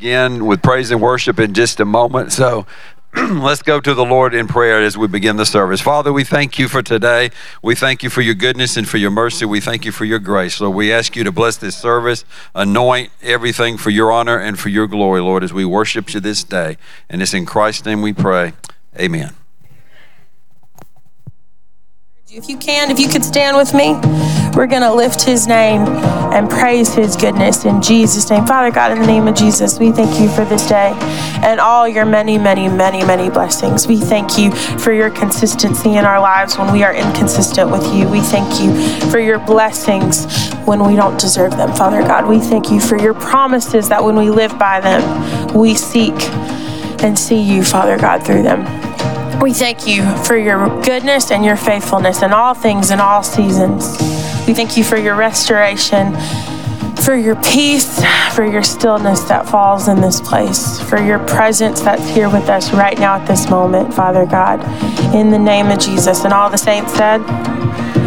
begin with praise and worship in just a moment. So let's go to the Lord in prayer as we begin the service. Father, we thank you for today. We thank you for your goodness and for your mercy. We thank you for your grace. Lord, we ask you to bless this service, anoint everything for your honor and for your glory, Lord, as we worship you this day. And it's in Christ's name we pray. Amen. If you can, if you could stand with me, we're going to lift his name and praise his goodness in Jesus' name. Father God, in the name of Jesus, we thank you for this day and all your many, many, many, many blessings. We thank you for your consistency in our lives when we are inconsistent with you. We thank you for your blessings when we don't deserve them, Father God. We thank you for your promises that when we live by them, we seek and see you, Father God, through them. We thank you for your goodness and your faithfulness in all things, in all seasons. We thank you for your restoration, for your peace, for your stillness that falls in this place, for your presence that's here with us right now at this moment, Father God. In the name of Jesus. And all the saints said,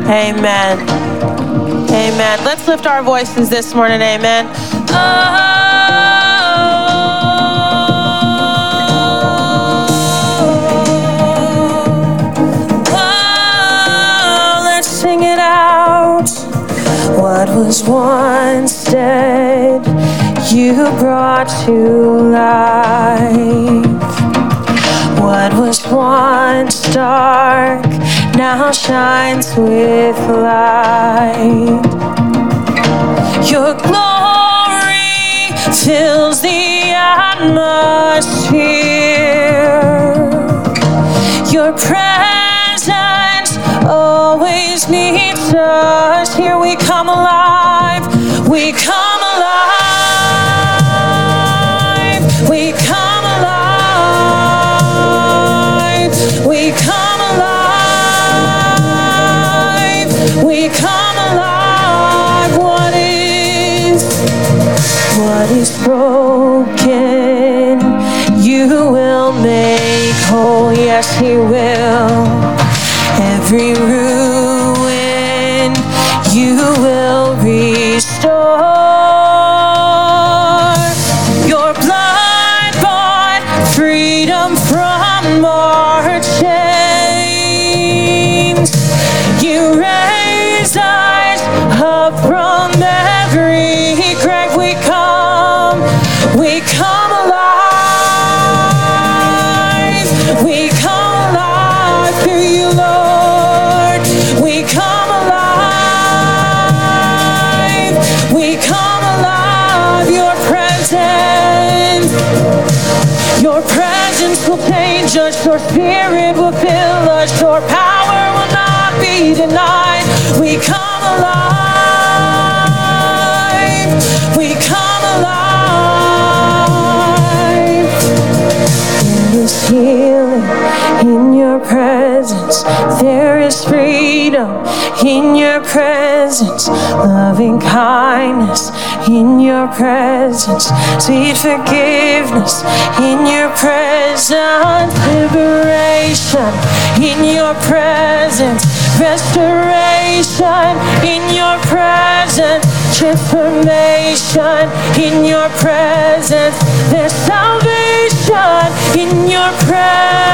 Amen. Amen. Let's lift our voices this morning. Amen. Oh. Was once dead, you brought to life. What was once dark now shines with light. Your glory fills the atmosphere. Your presence always meets us. Here we come alive. We come in your presence. Loving kindness in your presence. Sweet forgiveness in your presence. Liberation in your presence. Restoration in your presence. Transformation in your presence. There's salvation in your presence.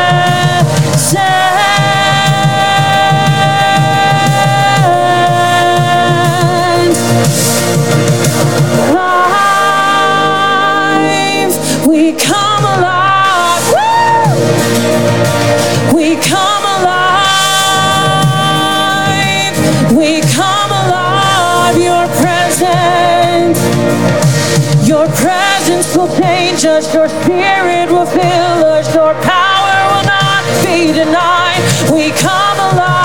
Us. Your spirit will fill us. Your power will not be denied. We come alive.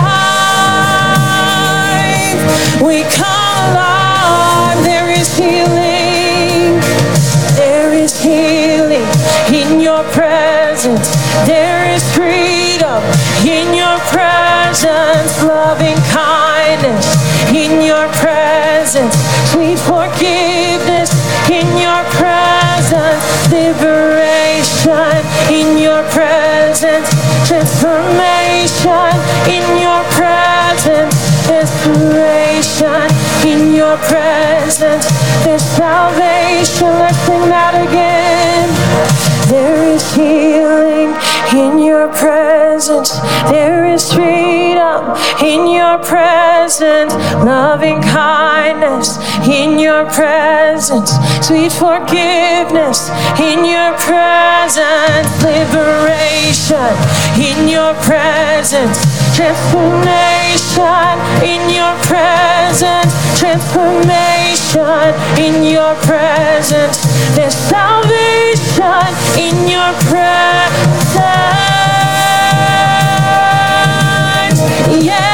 We come alive. There is healing. There is healing in your presence. There is freedom in your presence. Loving kindness in your presence. Sweet forgiveness in your. Liberation in your presence. Transformation in your presence. Inspiration in your presence. There's salvation. Let's sing that again. There is healing in your presence. There is freedom in your presence. Loving kindness in your presence. Sweet forgiveness in your presence. Liberation in your presence. Transformation in your presence. Transformation in your presence. There's salvation in your presence. Yeah.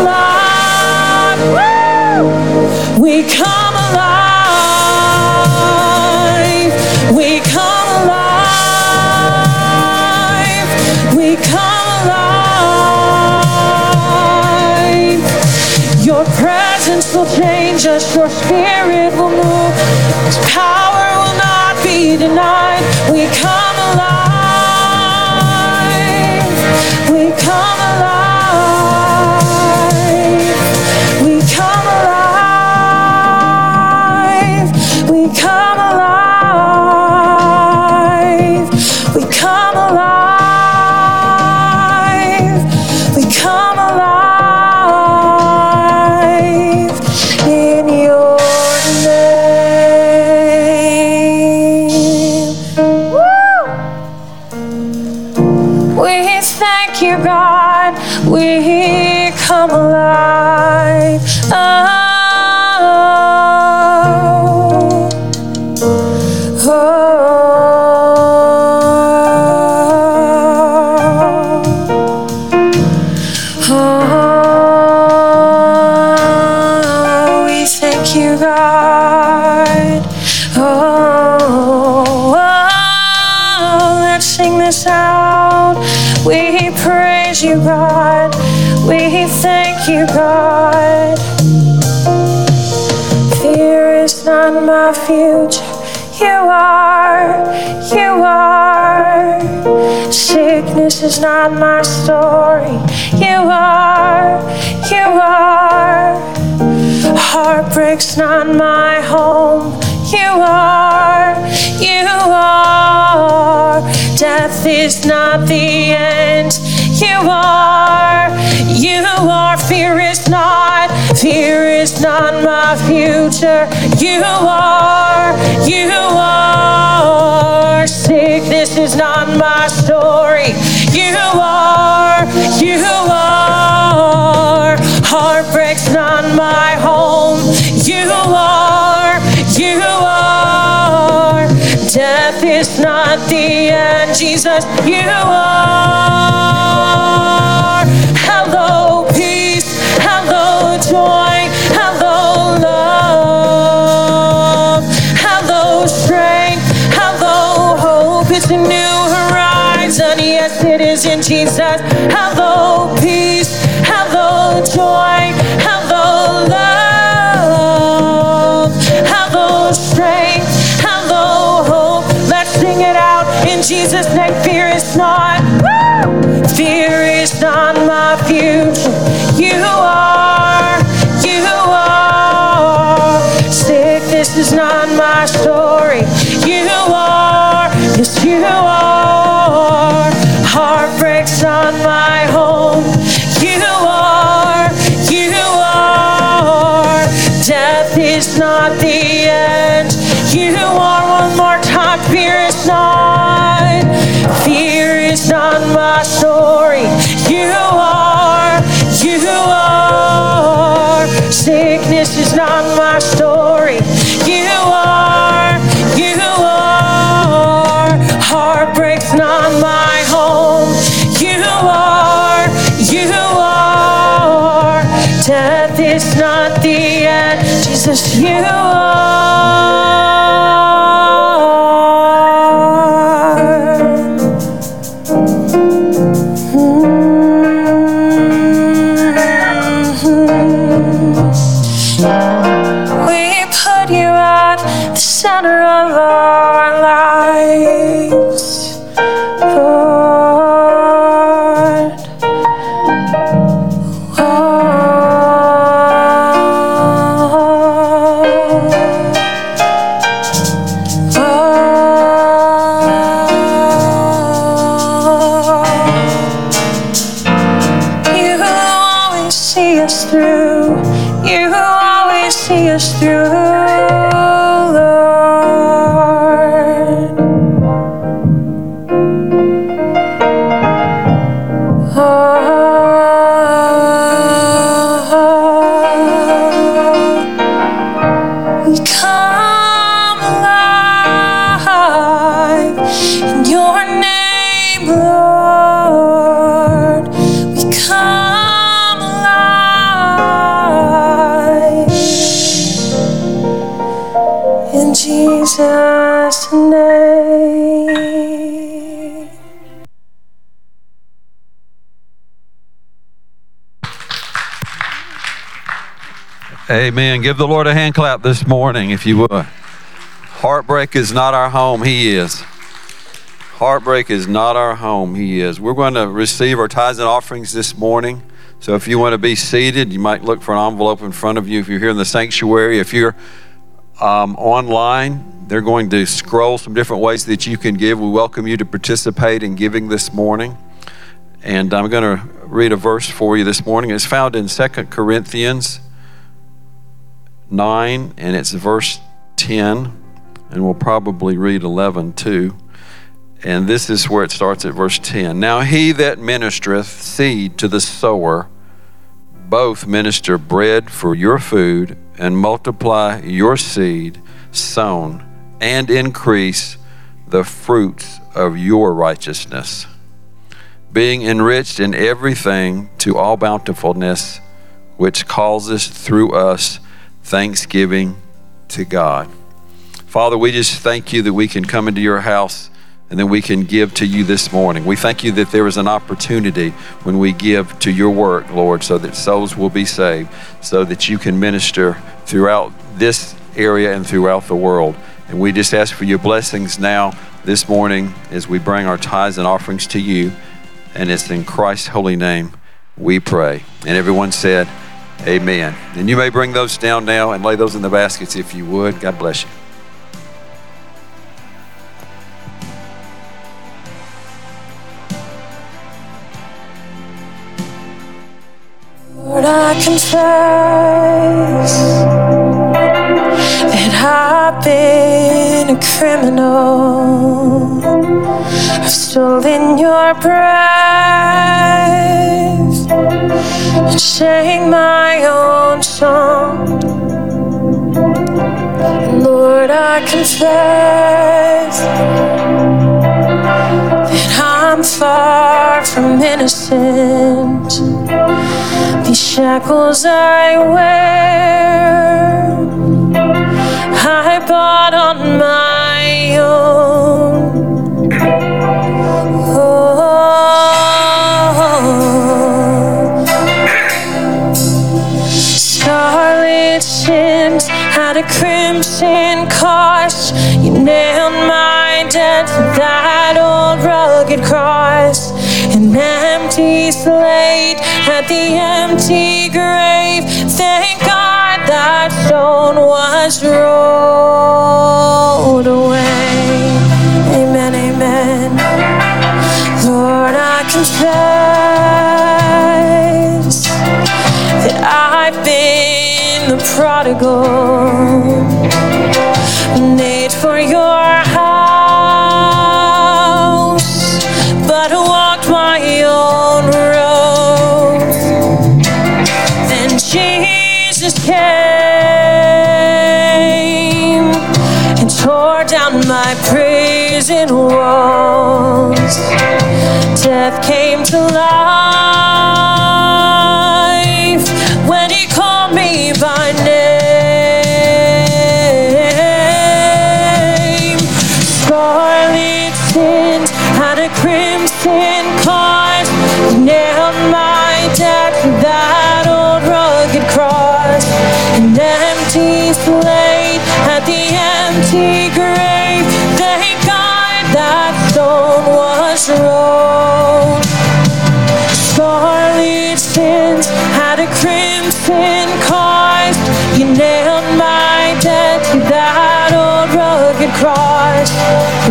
Alive. We come alive. We come alive. We come alive. Your presence will change us. Your spirit will move. His power will not be denied. We come alive. Sickness is not my story. You are, you are. Heartbreak's not my home. You are, you are. Death is not the end. You are, you are. Fear is not, fear is not my future. You are, you are. Sickness is not my story. You are, you are. Heartbreak's not my home. You are, you are. Death is not the end, Jesus. You are. Hello, peace. Hello, joy. Hello, love. Hello, strength. Hello, hope. It's new is in Jesus. Hello, peace. Hello, joy. Hello, love. Hello, strength. Hello, hope. Let's sing it out in Jesus' name. Fear is not. Fear is not my future. You are. You are. Sickness is not my story. You are. Yes, you are. Heartbreak's on my home. You are. You are. Death is not the end. You are one more time. Fear is not. Fear is not my story. You are. You are. Sickness you Amen. Give the Lord a hand clap this morning, if you would. Heartbreak is not our home, He is. Heartbreak is not our home, He is. We're going to receive our tithes and offerings this morning. So if you want to be seated, you might look for an envelope in front of you. If you're here in the sanctuary, if you're um, online, they're going to scroll some different ways that you can give. We welcome you to participate in giving this morning. And I'm going to read a verse for you this morning. It's found in 2 Corinthians 9, and it's verse 10, and we'll probably read 11 too. And this is where it starts at verse 10. Now he that ministereth seed to the sower, both minister bread for your food, and multiply your seed sown, and increase the fruits of your righteousness, being enriched in everything to all bountifulness, which causes through us thanksgiving to God. Father, we just thank you that we can come into your house and that we can give to you this morning. We thank you that there is an opportunity when we give to your work, Lord, so that souls will be saved, so that you can minister throughout this area and throughout the world. And we just ask for your blessings now this morning as we bring our tithes and offerings to you. And it's in Christ's holy name we pray. And everyone said, Amen. And you may bring those down now and lay those in the baskets if you would. God bless you. Lord, I confess that I've been a criminal. I've stolen your breath and sang my own song. And Lord, I confess that I'm far from innocent. These shackles I wear, I bought on my had a crimson cost. You nailed my debt to that old rugged cross. An empty slate at the empty grave. Thank God that stone was rolled away. Amen, amen. Lord, I confess that I've been prodigal, made for your house, but walked my own road. Then Jesus came and tore down my prison walls. Death came to life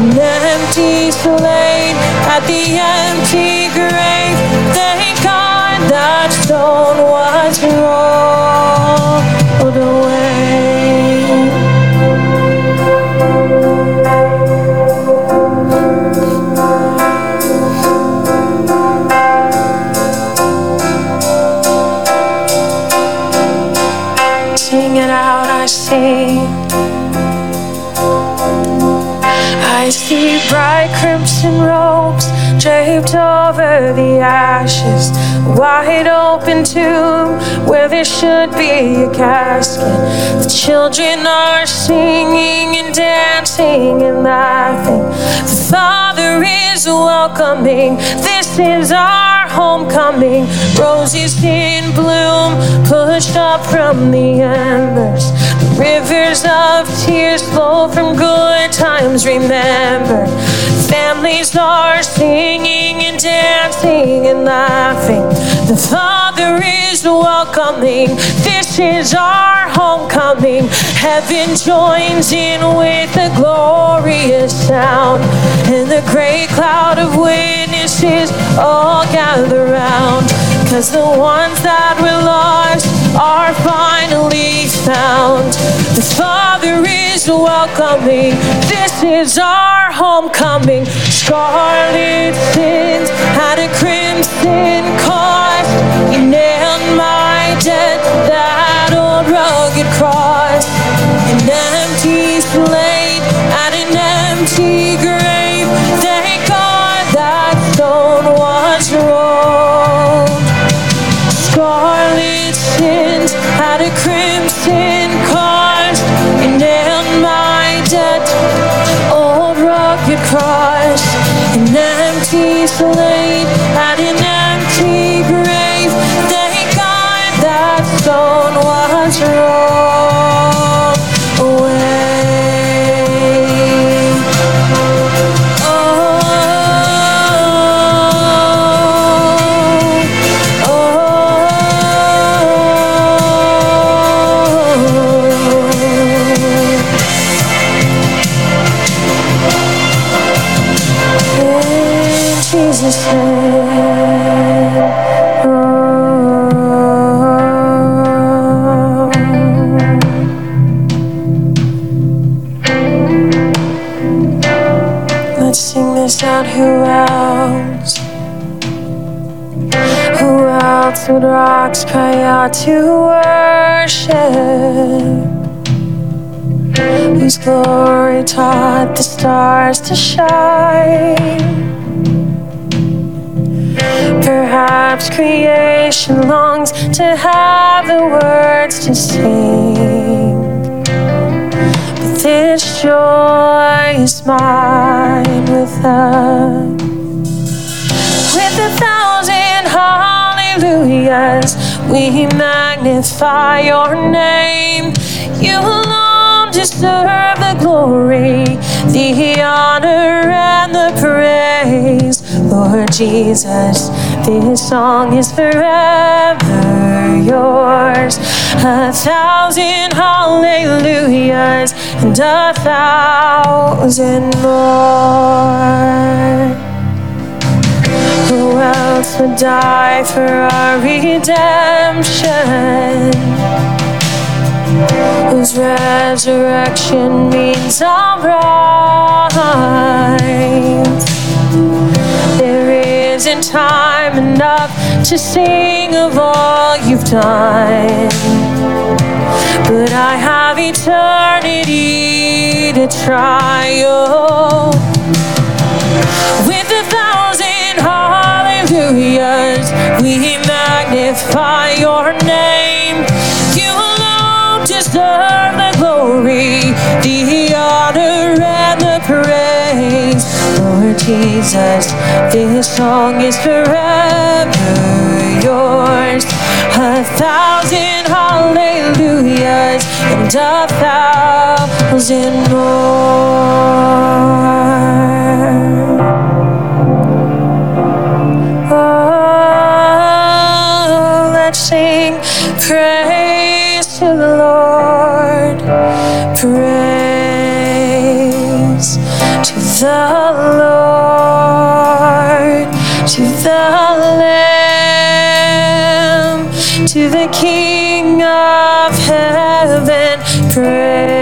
An the ashes, wide open tomb where there should be a casket. The children are singing and dancing and laughing. The Father is welcoming. This is our homecoming. Roses in bloom, pushed up from the embers. Rivers of tears flow from good times. Remember, families are singing and dancing and laughing. The Father is welcoming. This is our homecoming. Heaven joins in with a glorious sound, and the great cloud of witnesses all gather round. Cause the ones that were lost are finally found. The Father is welcoming. This is our homecoming. Scarlet sins had a crimson cost. You nailed my debt, that old rugged cross. An empty slate at an empty empty cry out to worship? Whose glory taught the stars to shine? Perhaps creation longs to have the words to sing. But this joy is mine with us. With a thousand hallelujahs, we magnify your name. You alone deserve the glory, the honor, and the praise. Lord Jesus, this song is forever yours. A thousand hallelujahs and a thousand more. Who else would die for our redemption? Whose resurrection means I'm right. There isn't time enough to sing of all you've done. But I have eternity to try. Oh. We magnify your name. You alone deserve the glory, the honor, and the praise. Lord Jesus, this song is forever yours. A thousand hallelujahs and a thousand more. Praise to the Lord, to the Lamb, to the King of heaven. Praise,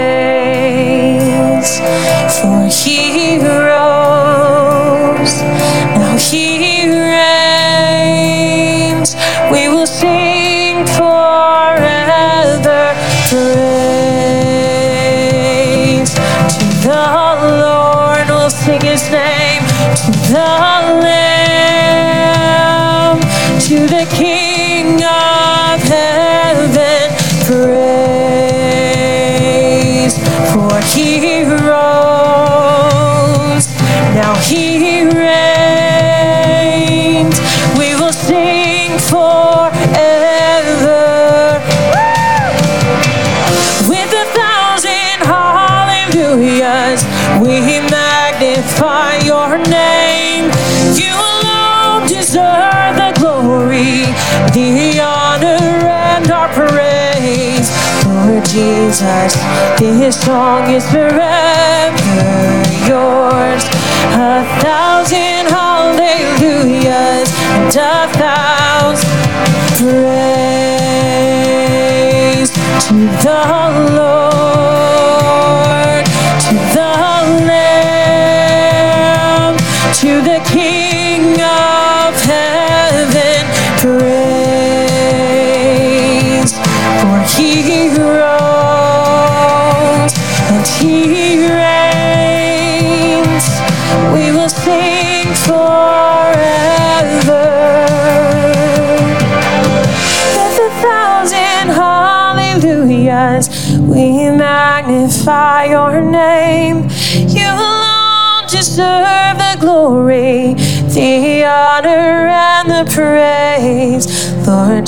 Jesus, this song is forever yours. A thousand hallelujahs and a thousand praise to the Lord,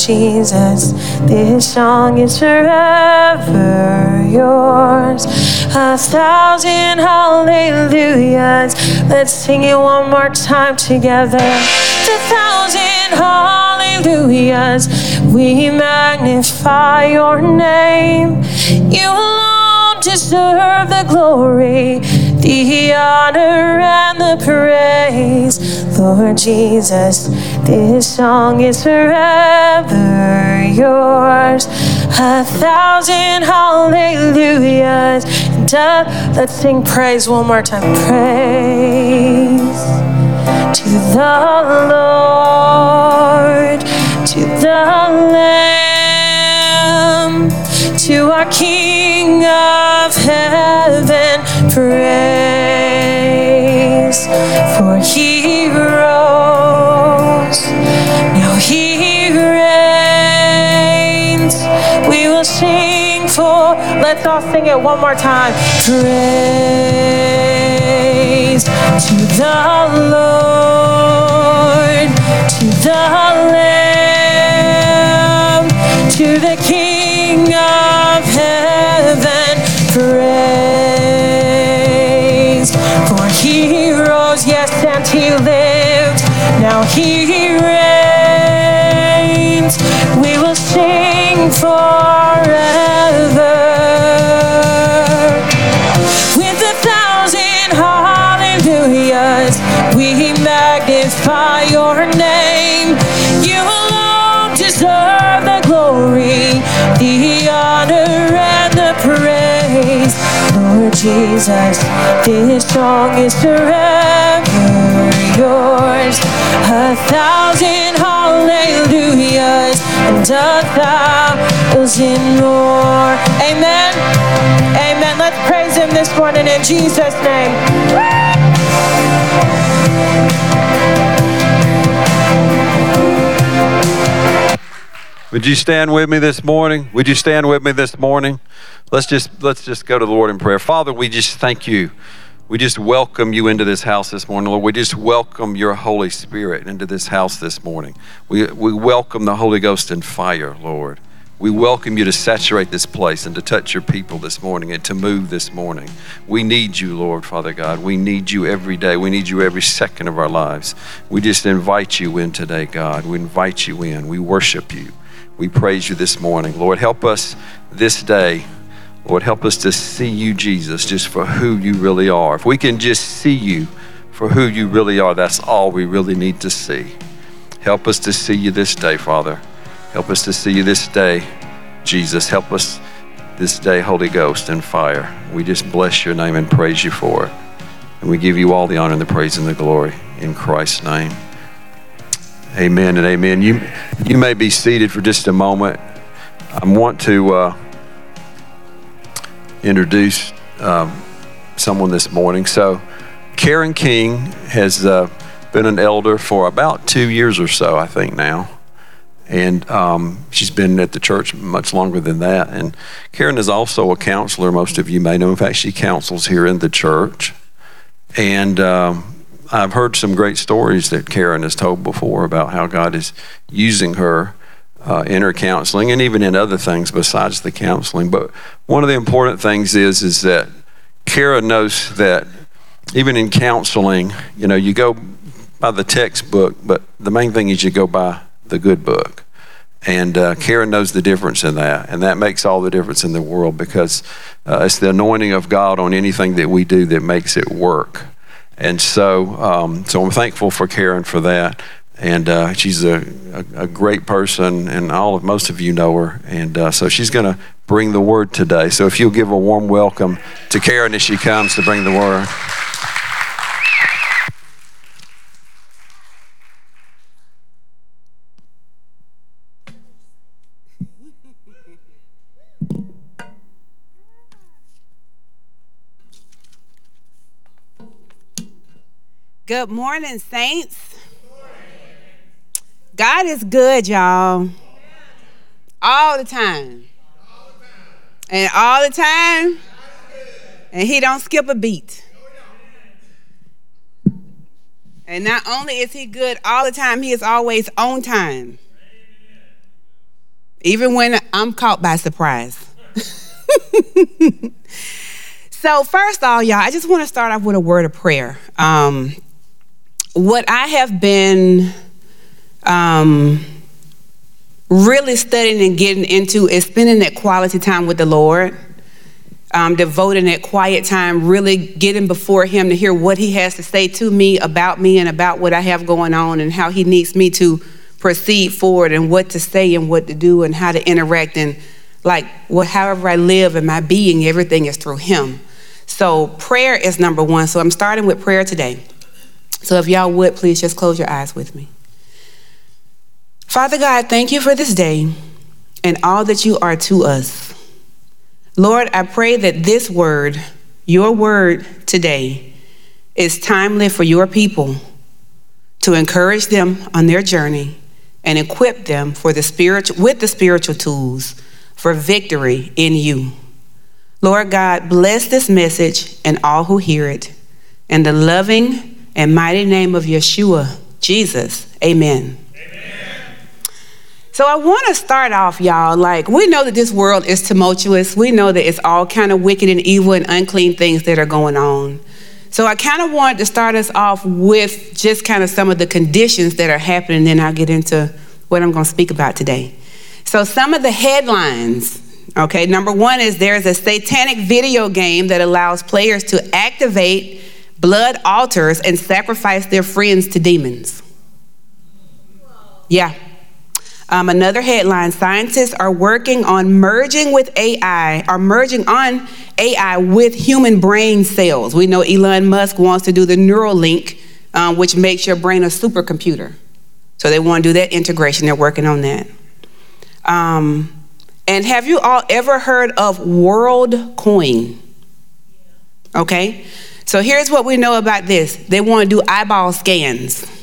Jesus, this song is forever yours. A thousand hallelujahs. Let's sing it one more time together. A thousand hallelujahs. We magnify your name. You alone deserve the glory, the honor, and the praise. Lord Jesus, this song is forever yours. A thousand hallelujahs. And uh, let's sing praise one more time. Praise to the Lord, to the Lamb, to our King of heaven, praise. For he rose, all sing it one more time. Praise to the Lord, to the Lamb, to the King of heaven, praise. For he rose, yes, and he lives. Now he Jesus, this song is forever yours. A thousand hallelujahs and a thousand more. Amen. Amen. Let's praise him this morning in Jesus' name. Would you stand with me this morning? Would you stand with me this morning? Let's just let's just go to the Lord in prayer. Father, we just thank you. We just welcome you into this house this morning, Lord. We just welcome your Holy Spirit into this house this morning. We, we welcome the Holy Ghost in fire, Lord. We welcome you to saturate this place and to touch your people this morning and to move this morning. We need you, Lord, Father God. We need you every day. We need you every second of our lives. We just invite you in today, God. We invite you in. We worship you. We praise you this morning. Lord, help us this day. Lord, help us to see you, Jesus, just for who you really are. If we can just see you for who you really are, that's all we really need to see. Help us to see you this day, Father. Help us to see you this day, Jesus. Help us this day, Holy Ghost and fire. We just bless your name and praise you for it. And we give you all the honor and the praise and the glory in Christ's name. Amen and amen. You, you may be seated for just a moment. I want to uh, introduce um, someone this morning. So, Karen King has uh, been an elder for about two years or so, I think now. And um, she's been at the church much longer than that. And Karen is also a counselor, most of you may know. In fact, she counsels here in the church. And um, I've heard some great stories that Karen has told before about how God is using her uh, in her counseling and even in other things besides the counseling. But one of the important things is is that Karen knows that even in counseling, you know, you go by the textbook, but the main thing is you go by the good book. And uh, Karen knows the difference in that, and that makes all the difference in the world because uh, it's the anointing of God on anything that we do that makes it work. And so, um, so I'm thankful for Karen for that. And uh, she's a, a, a, great person, and all of most of you know her. And uh, so she's going to bring the word today. So if you'll give a warm welcome to Karen as she comes to bring the word. Good morning, saints. God is good, y'all. All the time. And all the time. And he don't skip a beat. And not only is he good all the time, he is always on time. Even when I'm caught by surprise. so, first of all, y'all, I just want to start off with a word of prayer. Um, what I have been um, really studying and getting into is spending that quality time with the Lord, um, devoting that quiet time, really getting before Him to hear what He has to say to me about me and about what I have going on and how He needs me to proceed forward and what to say and what to do and how to interact and like well, however I live and my being, everything is through Him. So prayer is number one. So I'm starting with prayer today. So if y'all would, please just close your eyes with me. Father God, thank you for this day and all that you are to us. Lord, I pray that this word, your word today, is timely for your people to encourage them on their journey and equip them for the spiritual with the spiritual tools for victory in you. Lord God, bless this message and all who hear it. In the loving and mighty name of Yeshua, Jesus, amen. So I want to start off, y'all. Like, we know that this world is tumultuous. We know that it's all kind of wicked and evil and unclean things that are going on. So I kind of wanted to start us off with just kind of some of the conditions that are happening, and then I'll get into what I'm going to speak about today. So some of the headlines, okay, number one is there's a satanic video game that allows players to activate blood altars and sacrifice their friends to demons. Yeah. Um, another headline scientists are working on merging with AI, are merging on AI with human brain cells. We know Elon Musk wants to do the Neuralink, um, which makes your brain a supercomputer. So they want to do that integration. They're working on that. Um, and have you all ever heard of WorldCoin? Okay. So here's what we know about this they want to do eyeball scans.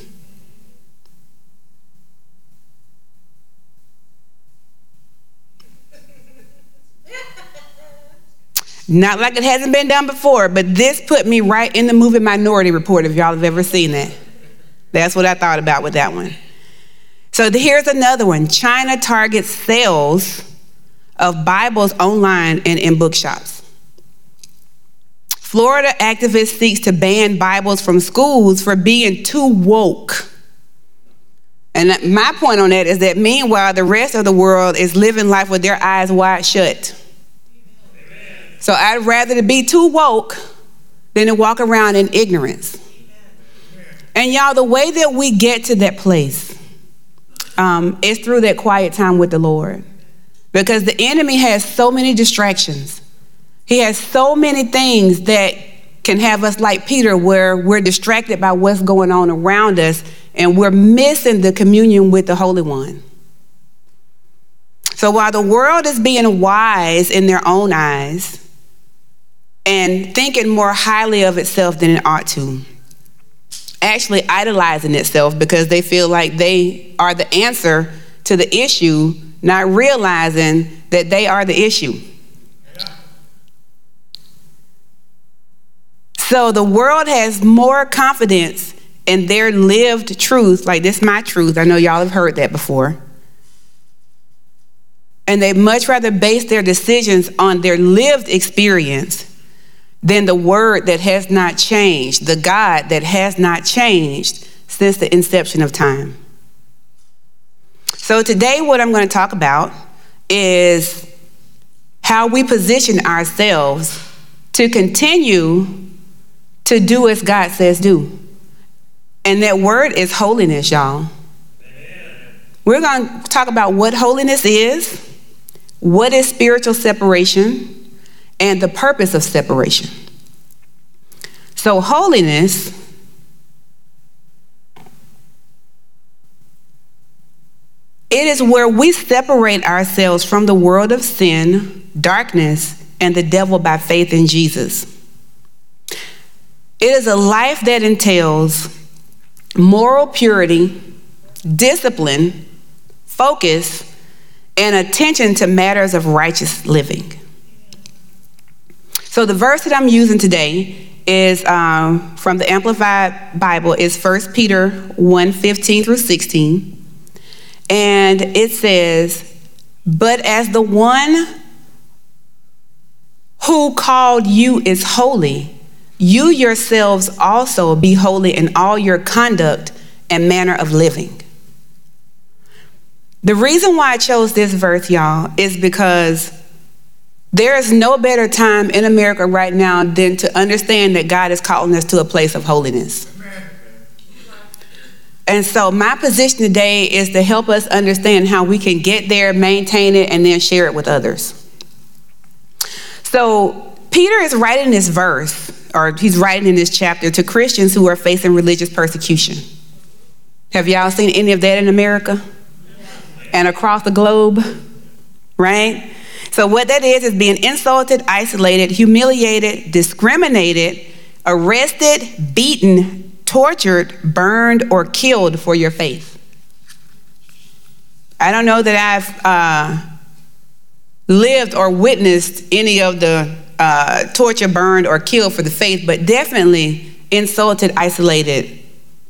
Not like it hasn't been done before, but this put me right in the movie Minority Report, if y'all have ever seen that. That's what I thought about with that one. So here's another one China targets sales of Bibles online and in bookshops. Florida activist seeks to ban Bibles from schools for being too woke. And my point on that is that meanwhile, the rest of the world is living life with their eyes wide shut. So I'd rather to be too woke than to walk around in ignorance. And y'all, the way that we get to that place um, is through that quiet time with the Lord. Because the enemy has so many distractions. He has so many things that can have us like Peter, where we're distracted by what's going on around us and we're missing the communion with the Holy One. So while the world is being wise in their own eyes and thinking more highly of itself than it ought to, actually idolizing itself because they feel like they are the answer to the issue, not realizing that they are the issue. So the world has more confidence in their lived truth, like this my truth. I know y'all have heard that before. And they much rather base their decisions on their lived experience than the word that has not changed, the God that has not changed since the inception of time. So, today, what I'm going to talk about is how we position ourselves to continue to do as God says do. And that word is holiness, y'all. We're going to talk about what holiness is, what is spiritual separation, and the purpose of separation. So, holiness it is where we separate ourselves from the world of sin, darkness, and the devil by faith in Jesus. It is a life that entails moral purity, discipline, focus, and attention to matters of righteous living. So the verse that I'm using today is um, from the Amplified Bible is 1 Peter 1 15 through 16. And it says, But as the one who called you is holy, you yourselves also be holy in all your conduct and manner of living. The reason why I chose this verse, y'all, is because there is no better time in America right now than to understand that God is calling us to a place of holiness. And so, my position today is to help us understand how we can get there, maintain it, and then share it with others. So, Peter is writing this verse, or he's writing in this chapter to Christians who are facing religious persecution. Have y'all seen any of that in America and across the globe? Right? So, what that is, is being insulted, isolated, humiliated, discriminated, arrested, beaten, tortured, burned, or killed for your faith. I don't know that I've uh, lived or witnessed any of the uh, torture, burned, or killed for the faith, but definitely insulted, isolated,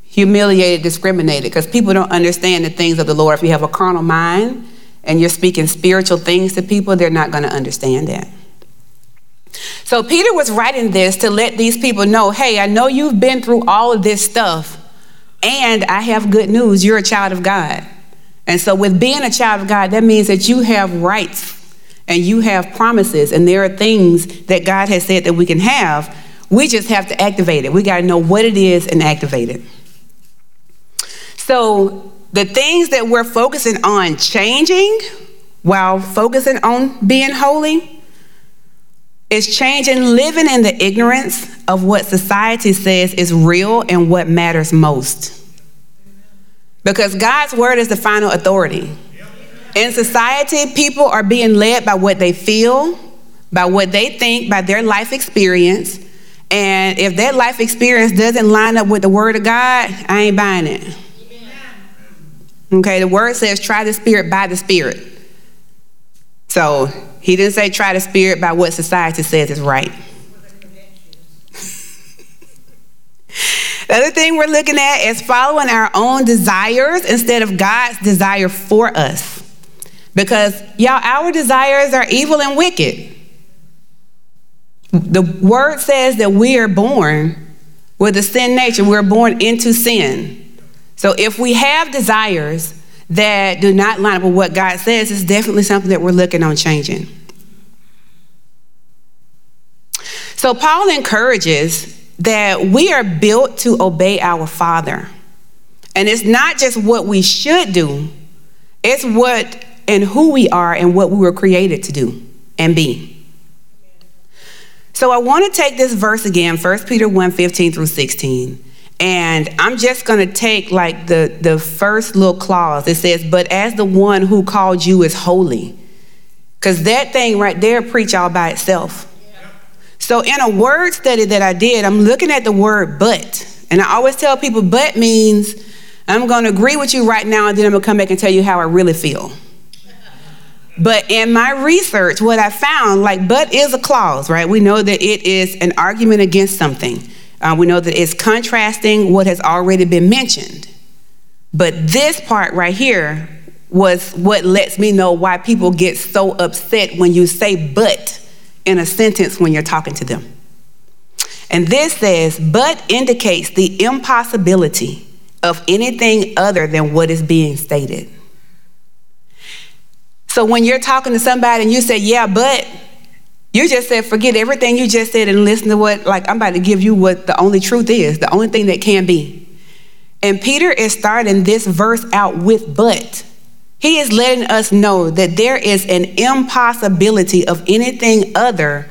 humiliated, discriminated, because people don't understand the things of the Lord. If you have a carnal mind and you're speaking spiritual things to people, they're not going to understand that. So Peter was writing this to let these people know hey, I know you've been through all of this stuff, and I have good news. You're a child of God. And so, with being a child of God, that means that you have rights and you have promises, and there are things that God has said that we can have. We just have to activate it. We got to know what it is and activate it. So, the things that we're focusing on changing while focusing on being holy is changing living in the ignorance of what society says is real and what matters most. Because God's word is the final authority. In society, people are being led by what they feel, by what they think, by their life experience. And if that life experience doesn't line up with the word of God, I ain't buying it. Okay, the word says try the spirit by the spirit. So he didn't say try the spirit by what society says is right. the other thing we're looking at is following our own desires instead of God's desire for us. Because, y'all, our desires are evil and wicked. The word says that we are born with a sin nature, we're born into sin. So if we have desires that do not line up with what God says, it's definitely something that we're looking on changing. So Paul encourages that we are built to obey our Father. And it's not just what we should do, it's what and who we are and what we were created to do and be. So I want to take this verse again, 1 Peter 1 15 through 16. And I'm just going to take like the, the first little clause. It says, But as the one who called you is holy. Because that thing right there preach all by itself. So in a word study that I did, I'm looking at the word but. And I always tell people, but means I'm going to agree with you right now, and then I'm going to come back and tell you how I really feel. But in my research, what I found, like, but is a clause, right? We know that it is an argument against something. Uh, we know that it's contrasting what has already been mentioned. But this part right here was what lets me know why people get so upset when you say but in a sentence when you're talking to them. And this says, but indicates the impossibility of anything other than what is being stated. So when you're talking to somebody and you say, yeah, but, you just said, forget everything you just said and listen to what, like, I'm about to give you what the only truth is, the only thing that can be. And Peter is starting this verse out with but. He is letting us know that there is an impossibility of anything other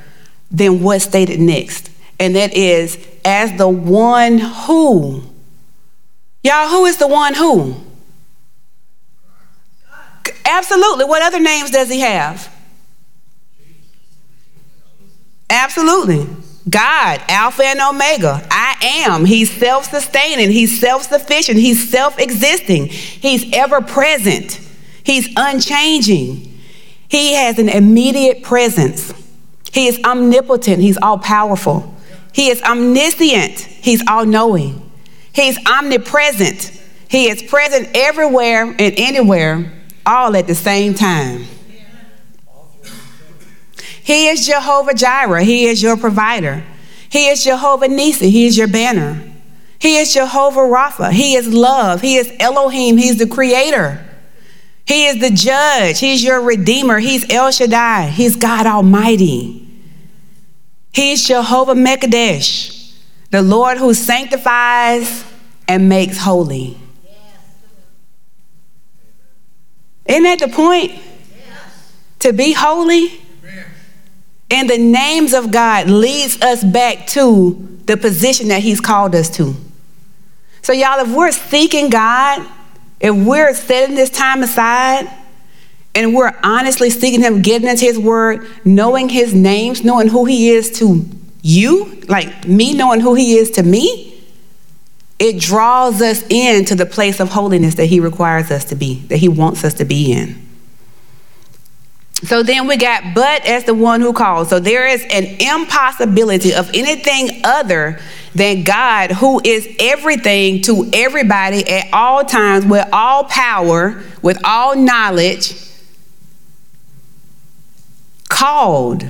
than what's stated next. And that is, as the one who. Y'all, who is the one who? Absolutely. What other names does he have? Absolutely. God, Alpha and Omega. I am. He's self sustaining. He's self sufficient. He's self existing. He's ever present. He's unchanging. He has an immediate presence. He is omnipotent. He's all powerful. He is omniscient. He's all knowing. He's omnipresent. He is present everywhere and anywhere, all at the same time. He is Jehovah Jireh. He is your provider. He is Jehovah Nisi. He is your banner. He is Jehovah Rapha. He is love. He is Elohim. He's the creator. He is the judge. He's your redeemer. He's El Shaddai. He's God Almighty. He's Jehovah Mekadesh, the Lord who sanctifies and makes holy. Isn't that the point? To be holy? And the names of God leads us back to the position that he's called us to. So y'all, if we're seeking God, if we're setting this time aside, and we're honestly seeking him, getting into his word, knowing his names, knowing who he is to you, like me knowing who he is to me, it draws us into the place of holiness that he requires us to be, that he wants us to be in. So then we got but as the one who calls. So there is an impossibility of anything other than God, who is everything to everybody at all times, with all power, with all knowledge. Called.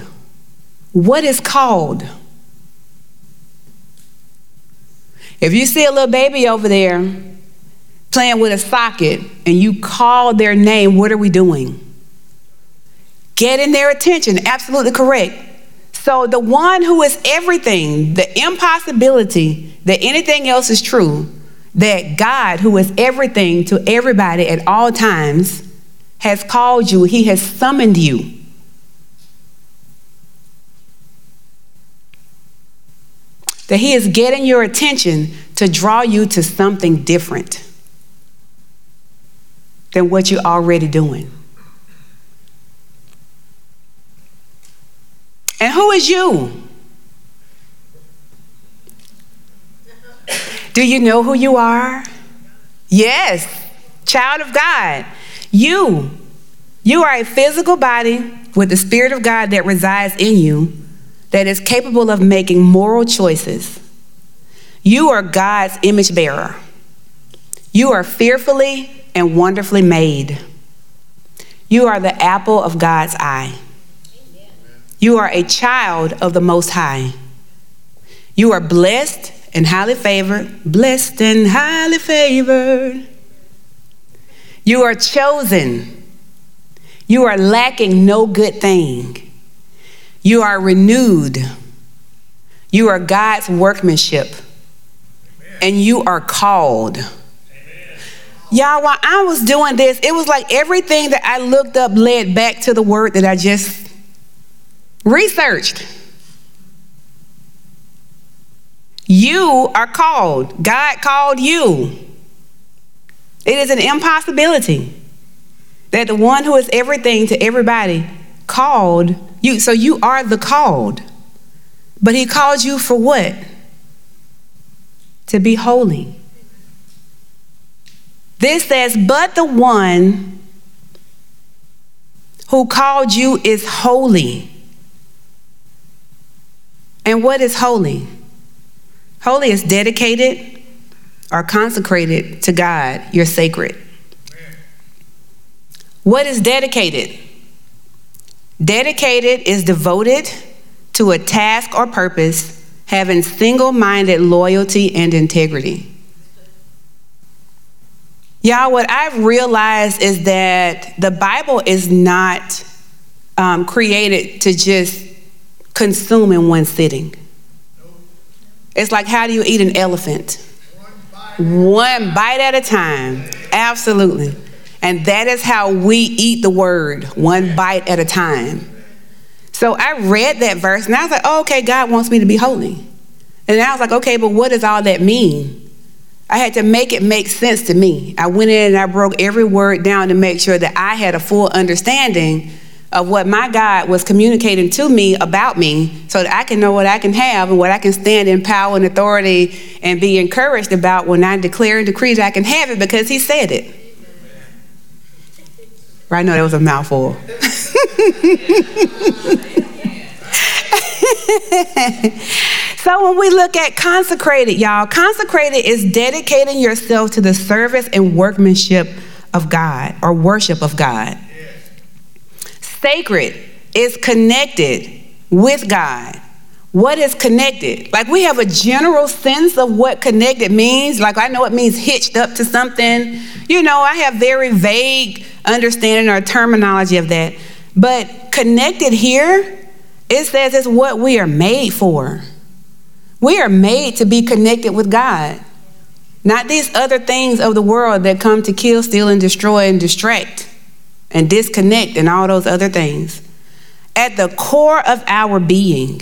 What is called? If you see a little baby over there playing with a socket and you call their name, what are we doing? Getting their attention, absolutely correct. So, the one who is everything, the impossibility that anything else is true, that God, who is everything to everybody at all times, has called you, He has summoned you. That He is getting your attention to draw you to something different than what you're already doing. And who is you? Do you know who you are? Yes, child of God. You, you are a physical body with the Spirit of God that resides in you that is capable of making moral choices. You are God's image bearer. You are fearfully and wonderfully made. You are the apple of God's eye. You are a child of the Most High. You are blessed and highly favored, blessed and highly favored. You are chosen. You are lacking no good thing. You are renewed. You are God's workmanship. And you are called. Y'all, while I was doing this, it was like everything that I looked up led back to the word that I just researched. You are called. God called you. It is an impossibility that the one who is everything to everybody called you. So you are the called. But he called you for what? To be holy. This says, but the one who called you is holy. And what is holy? Holy is dedicated or consecrated to God. You're sacred. What is dedicated? Dedicated is devoted to a task or purpose, having single minded loyalty and integrity. Y'all, what I've realized is that the Bible is not um, created to just consume in one sitting. It's like, how do you eat an elephant? One bite at a time. Absolutely. And that is how we eat the word, one bite at a time. So I read that verse and I was like, oh, okay, God wants me to be holy. And I was like, okay, but what does all that mean? I had to make it make sense to me. I went in and I broke every word down to make sure that I had a full understanding of what my God was communicating to me about me so that I can know what I can have and what I can stand in power and authority and be encouraged about when I declare and decree that I can have it because He said it. Right? I know that was a mouthful. so when we look at consecrated, y'all, consecrated is dedicating yourself to the service and workmanship of God or worship of God. Sacred is connected with God. What is connected? Like we have a general sense of what connected means. Like I know it means hitched up to something. You know, I have very vague understanding or terminology of that. But connected here, it says it's what we are made for. We are made to be connected with God, not these other things of the world that come to kill, steal, and destroy and distract and disconnect and all those other things. At the core of our being,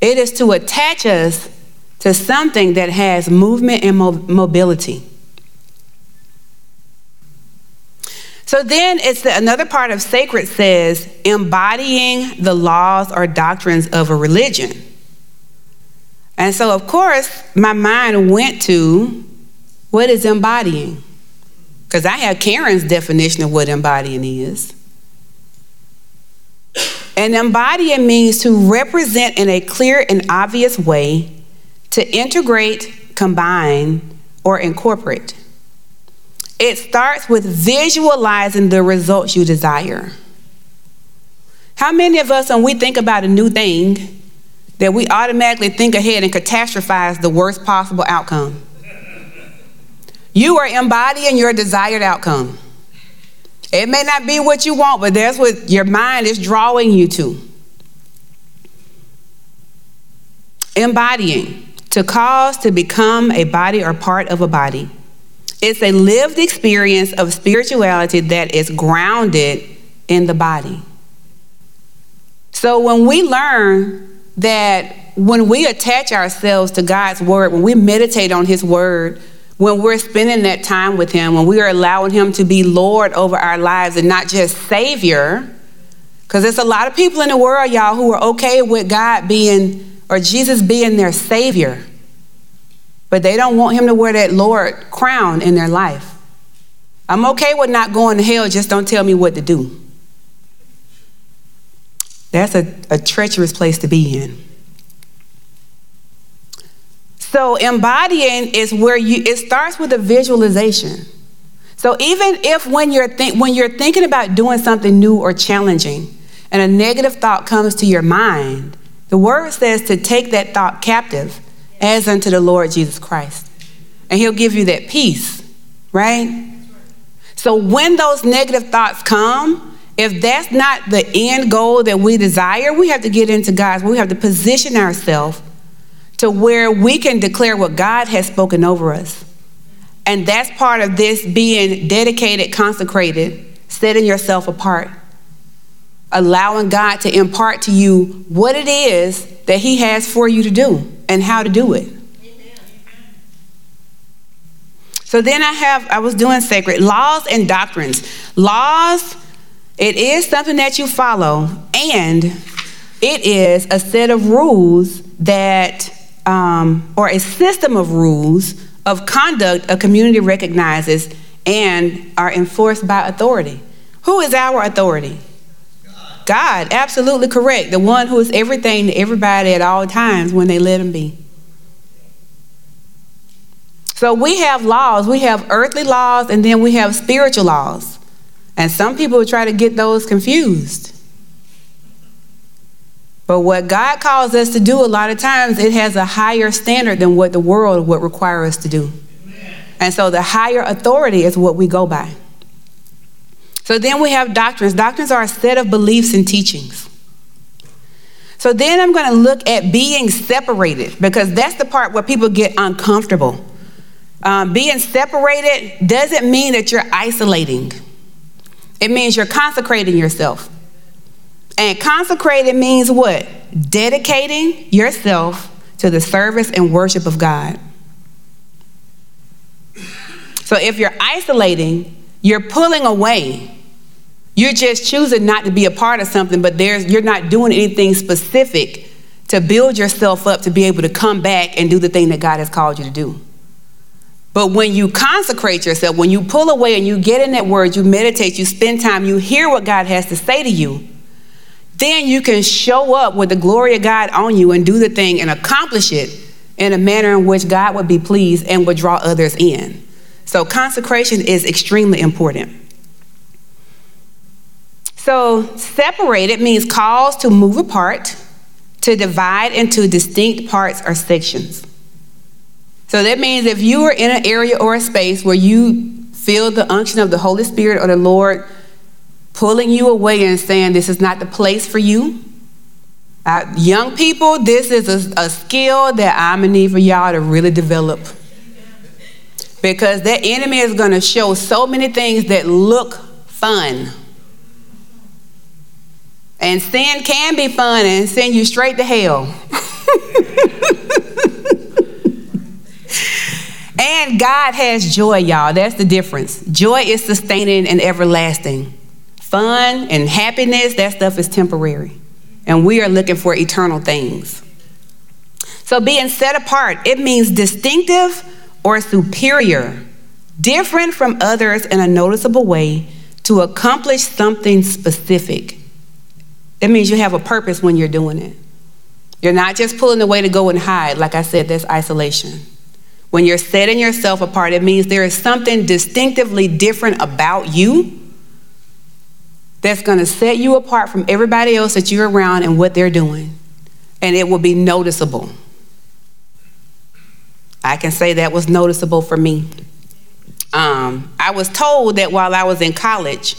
it is to attach us to something that has movement and mobility. So then it's the, another part of sacred says embodying the laws or doctrines of a religion. And so, of course, my mind went to what is embodying? Because I have Karen's definition of what embodying is. And embodying means to represent in a clear and obvious way, to integrate, combine, or incorporate. It starts with visualizing the results you desire. How many of us, when we think about a new thing, that we automatically think ahead and catastrophize the worst possible outcome? You are embodying your desired outcome. It may not be what you want, but that's what your mind is drawing you to. Embodying, to cause to become a body or part of a body. It's a lived experience of spirituality that is grounded in the body. So when we learn that when we attach ourselves to God's word, when we meditate on his word, when we're spending that time with him, when we are allowing him to be Lord over our lives and not just Savior, because there's a lot of people in the world, y'all, who are okay with God being or Jesus being their Savior. But they don't want him to wear that Lord crown in their life. I'm okay with not going to hell, just don't tell me what to do. That's a, a treacherous place to be in. So embodying is where you it starts with a visualization. So even if when you're think, when you're thinking about doing something new or challenging and a negative thought comes to your mind, the word says to take that thought captive as unto the Lord Jesus Christ. And he'll give you that peace, right? So when those negative thoughts come, if that's not the end goal that we desire, we have to get into God's. We have to position ourselves to where we can declare what God has spoken over us. And that's part of this being dedicated, consecrated, setting yourself apart, allowing God to impart to you what it is that He has for you to do and how to do it. So then I have, I was doing sacred laws and doctrines. Laws, it is something that you follow, and it is a set of rules that, um, or a system of rules of conduct a community recognizes and are enforced by authority. Who is our authority? God, absolutely correct. The one who is everything to everybody at all times when they let him be. So we have laws. We have earthly laws and then we have spiritual laws. And some people try to get those confused. But what God calls us to do, a lot of times, it has a higher standard than what the world would require us to do. Amen. And so the higher authority is what we go by. So then we have doctrines. Doctrines are a set of beliefs and teachings. So then I'm going to look at being separated because that's the part where people get uncomfortable. Um, being separated doesn't mean that you're isolating, it means you're consecrating yourself. And consecrated means what? Dedicating yourself to the service and worship of God. So if you're isolating, you're pulling away. You're just choosing not to be a part of something, but there's, you're not doing anything specific to build yourself up to be able to come back and do the thing that God has called you to do. But when you consecrate yourself, when you pull away and you get in that word, you meditate, you spend time, you hear what God has to say to you, then you can show up with the glory of God on you and do the thing and accomplish it in a manner in which God would be pleased and would draw others in. So, consecration is extremely important. So, separated means caused to move apart, to divide into distinct parts or sections. So that means if you are in an area or a space where you feel the unction of the Holy Spirit or the Lord pulling you away and saying, This is not the place for you. Uh, young people, this is a, a skill that I'm gonna need for y'all to really develop. Because that enemy is gonna show so many things that look fun. And sin can be fun and send you straight to hell. And God has joy, y'all. That's the difference. Joy is sustaining and everlasting. Fun and happiness, that stuff is temporary. And we are looking for eternal things. So being set apart, it means distinctive or superior, different from others in a noticeable way to accomplish something specific. It means you have a purpose when you're doing it. You're not just pulling away to go and hide. Like I said, that's isolation. When you're setting yourself apart, it means there is something distinctively different about you that's going to set you apart from everybody else that you're around and what they're doing. And it will be noticeable. I can say that was noticeable for me. Um, I was told that while I was in college,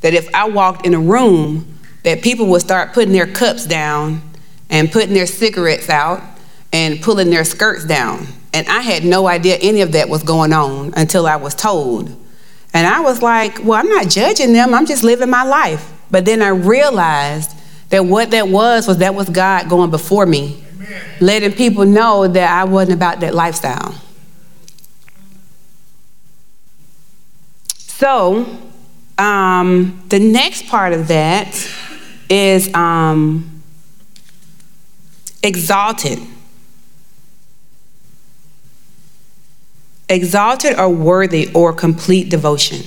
that if I walked in a room, that people would start putting their cups down and putting their cigarettes out and pulling their skirts down. And I had no idea any of that was going on until I was told. And I was like, well, I'm not judging them, I'm just living my life. But then I realized that what that was was that was God going before me, Amen. letting people know that I wasn't about that lifestyle. So, um, the next part of that is um, exalted. Exalted or worthy or complete devotion.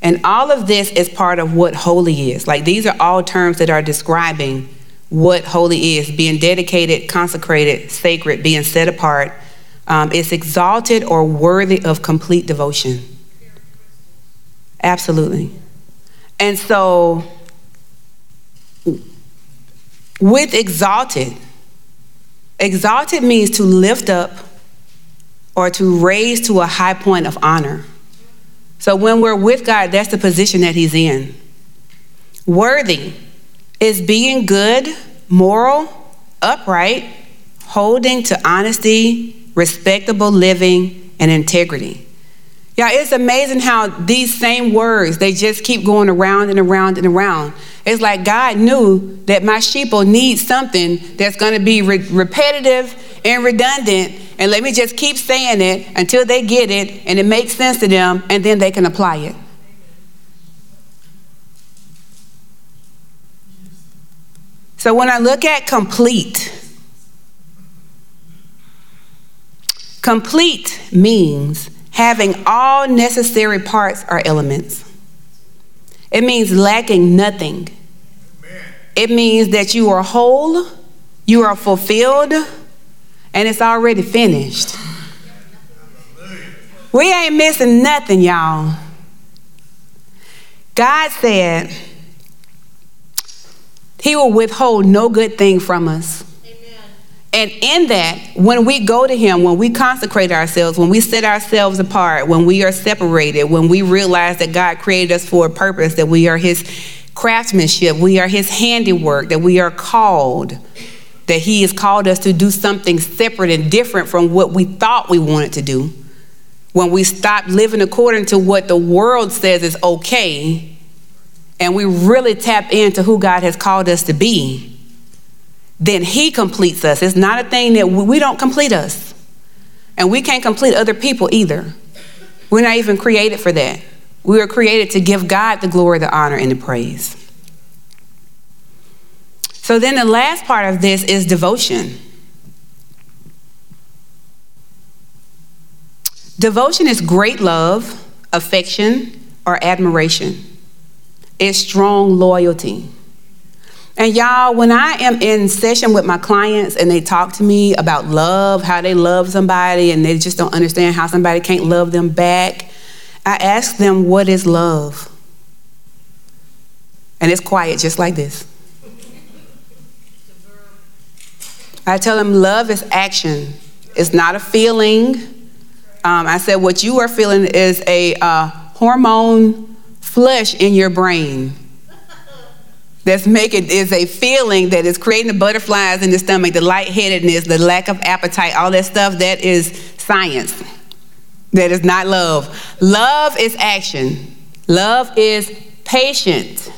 And all of this is part of what holy is. Like these are all terms that are describing what holy is being dedicated, consecrated, sacred, being set apart. Um, it's exalted or worthy of complete devotion. Absolutely. And so, with exalted, exalted means to lift up or to raise to a high point of honor. So when we're with God, that's the position that He's in. Worthy is being good, moral, upright, holding to honesty, respectable living, and integrity. Yeah, it's amazing how these same words, they just keep going around and around and around. It's like God knew that my sheep will need something that's going to be re- repetitive and redundant and let me just keep saying it until they get it and it makes sense to them, and then they can apply it. So when I look at complete, complete means having all necessary parts or elements. It means lacking nothing. It means that you are whole, you are fulfilled, and it's already finished. We ain't missing nothing, y'all. God said He will withhold no good thing from us. And in that, when we go to Him, when we consecrate ourselves, when we set ourselves apart, when we are separated, when we realize that God created us for a purpose, that we are His craftsmanship, we are His handiwork, that we are called, that He has called us to do something separate and different from what we thought we wanted to do. When we stop living according to what the world says is okay, and we really tap into who God has called us to be then He completes us. It's not a thing that we don't complete us. And we can't complete other people either. We're not even created for that. We were created to give God the glory, the honor, and the praise. So then the last part of this is devotion. Devotion is great love, affection, or admiration. It's strong loyalty. And y'all, when I am in session with my clients and they talk to me about love, how they love somebody, and they just don't understand how somebody can't love them back, I ask them, What is love? And it's quiet just like this. I tell them, Love is action, it's not a feeling. Um, I said, What you are feeling is a uh, hormone flush in your brain that's making is a feeling that is creating the butterflies in the stomach, the lightheadedness, the lack of appetite, all that stuff, that is science. That is not love. Love is action. Love is patient.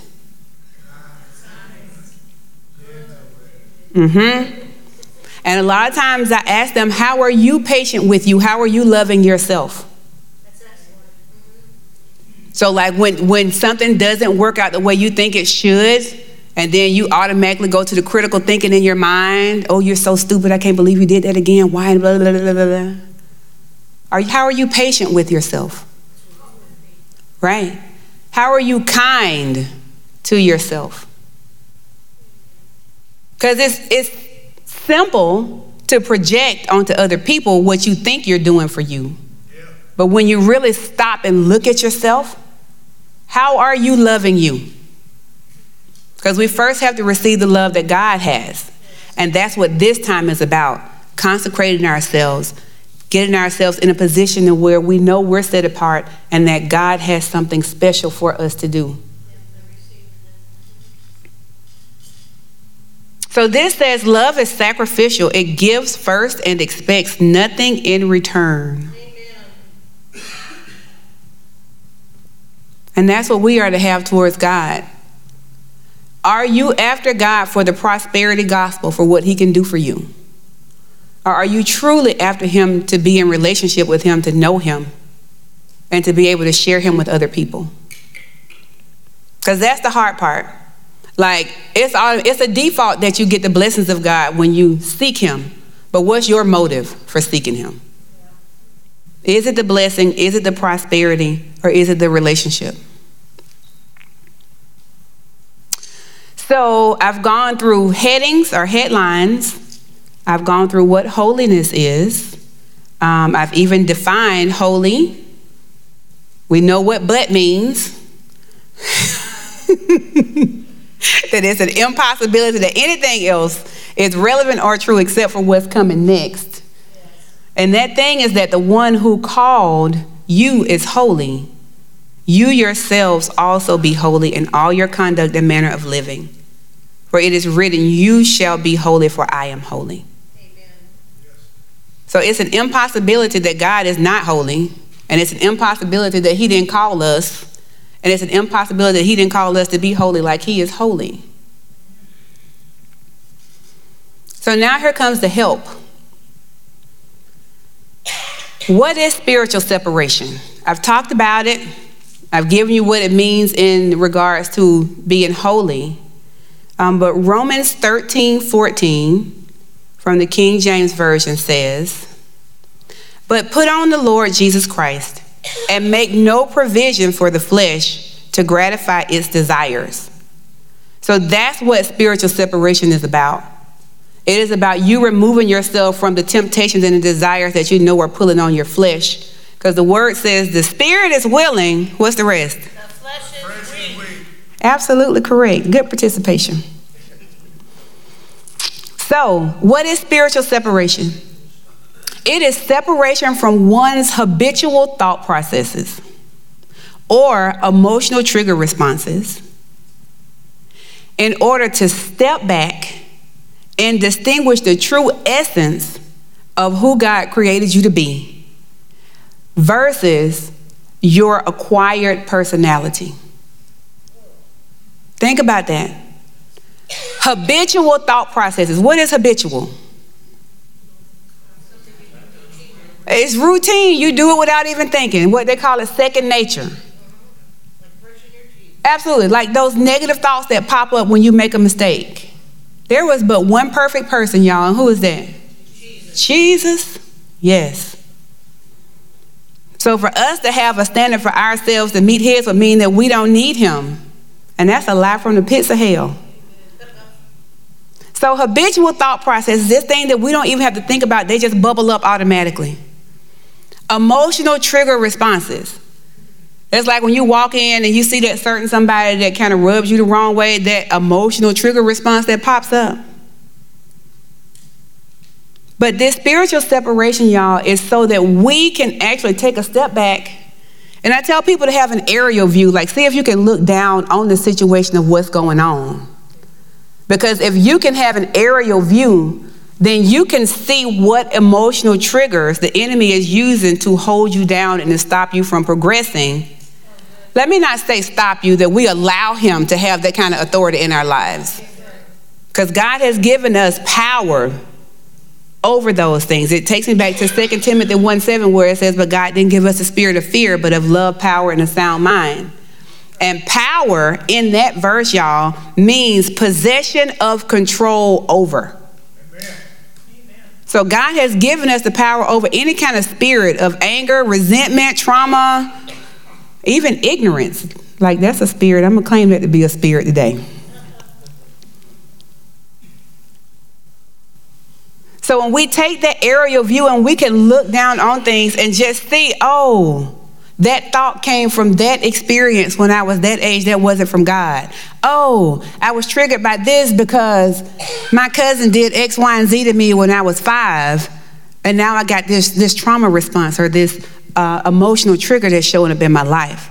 Mm-hmm. And a lot of times I ask them, How are you patient with you? How are you loving yourself? So like when when something doesn't work out the way you think it should, and then you automatically go to the critical thinking in your mind, oh, you're so stupid, I can't believe you did that again. Why? Blah, blah, blah, blah, blah. Are, how are you patient with yourself? Right? How are you kind to yourself? Because it's, it's simple to project onto other people what you think you're doing for you. But when you really stop and look at yourself, how are you loving you? Because we first have to receive the love that God has. And that's what this time is about consecrating ourselves, getting ourselves in a position where we know we're set apart and that God has something special for us to do. So this says love is sacrificial. It gives first and expects nothing in return. And that's what we are to have towards God. Are you after God for the prosperity gospel, for what he can do for you? Or are you truly after him to be in relationship with him, to know him, and to be able to share him with other people? Because that's the hard part. Like, it's, all, it's a default that you get the blessings of God when you seek him. But what's your motive for seeking him? Is it the blessing? Is it the prosperity? Or is it the relationship? So I've gone through headings or headlines. I've gone through what holiness is. Um, I've even defined holy. We know what but means. that it's an impossibility that anything else is relevant or true except for what's coming next. And that thing is that the one who called you is holy. You yourselves also be holy in all your conduct and manner of living. For it is written, You shall be holy, for I am holy. Amen. So it's an impossibility that God is not holy, and it's an impossibility that He didn't call us, and it's an impossibility that He didn't call us to be holy like He is holy. So now here comes the help. What is spiritual separation? I've talked about it. I've given you what it means in regards to being holy. Um, but Romans 13 14 from the King James Version says, But put on the Lord Jesus Christ and make no provision for the flesh to gratify its desires. So that's what spiritual separation is about. It is about you removing yourself from the temptations and the desires that you know are pulling on your flesh. Because the word says the spirit is willing. What's the rest? The flesh is weak. Absolutely correct. Good participation. So, what is spiritual separation? It is separation from one's habitual thought processes or emotional trigger responses in order to step back and distinguish the true essence of who God created you to be versus your acquired personality. Think about that. Habitual thought processes. What is habitual? It's routine. You do it without even thinking. What they call it second nature. Absolutely. Like those negative thoughts that pop up when you make a mistake. There was but one perfect person, y'all. And who is that? Jesus. Jesus? Yes. So for us to have a standard for ourselves to meet his would mean that we don't need him. And that's a lie from the pits of hell. So habitual thought process, this thing that we don't even have to think about, they just bubble up automatically. Emotional trigger responses. It's like when you walk in and you see that certain somebody that kind of rubs you the wrong way, that emotional trigger response that pops up. But this spiritual separation, y'all, is so that we can actually take a step back. And I tell people to have an aerial view, like see if you can look down on the situation of what's going on. Because if you can have an aerial view, then you can see what emotional triggers the enemy is using to hold you down and to stop you from progressing. Let me not say stop you, that we allow him to have that kind of authority in our lives. Because God has given us power over those things. It takes me back to 2 Timothy 1 7, where it says, But God didn't give us a spirit of fear, but of love, power, and a sound mind. And power in that verse, y'all, means possession of control over. So God has given us the power over any kind of spirit of anger, resentment, trauma, even ignorance. Like that's a spirit. I'm gonna claim that to be a spirit today. So when we take that aerial view and we can look down on things and just see, oh, that thought came from that experience when I was that age that wasn't from God. Oh, I was triggered by this because my cousin did X, Y, and Z to me when I was five. And now I got this, this trauma response or this uh, emotional trigger that's showing up in my life.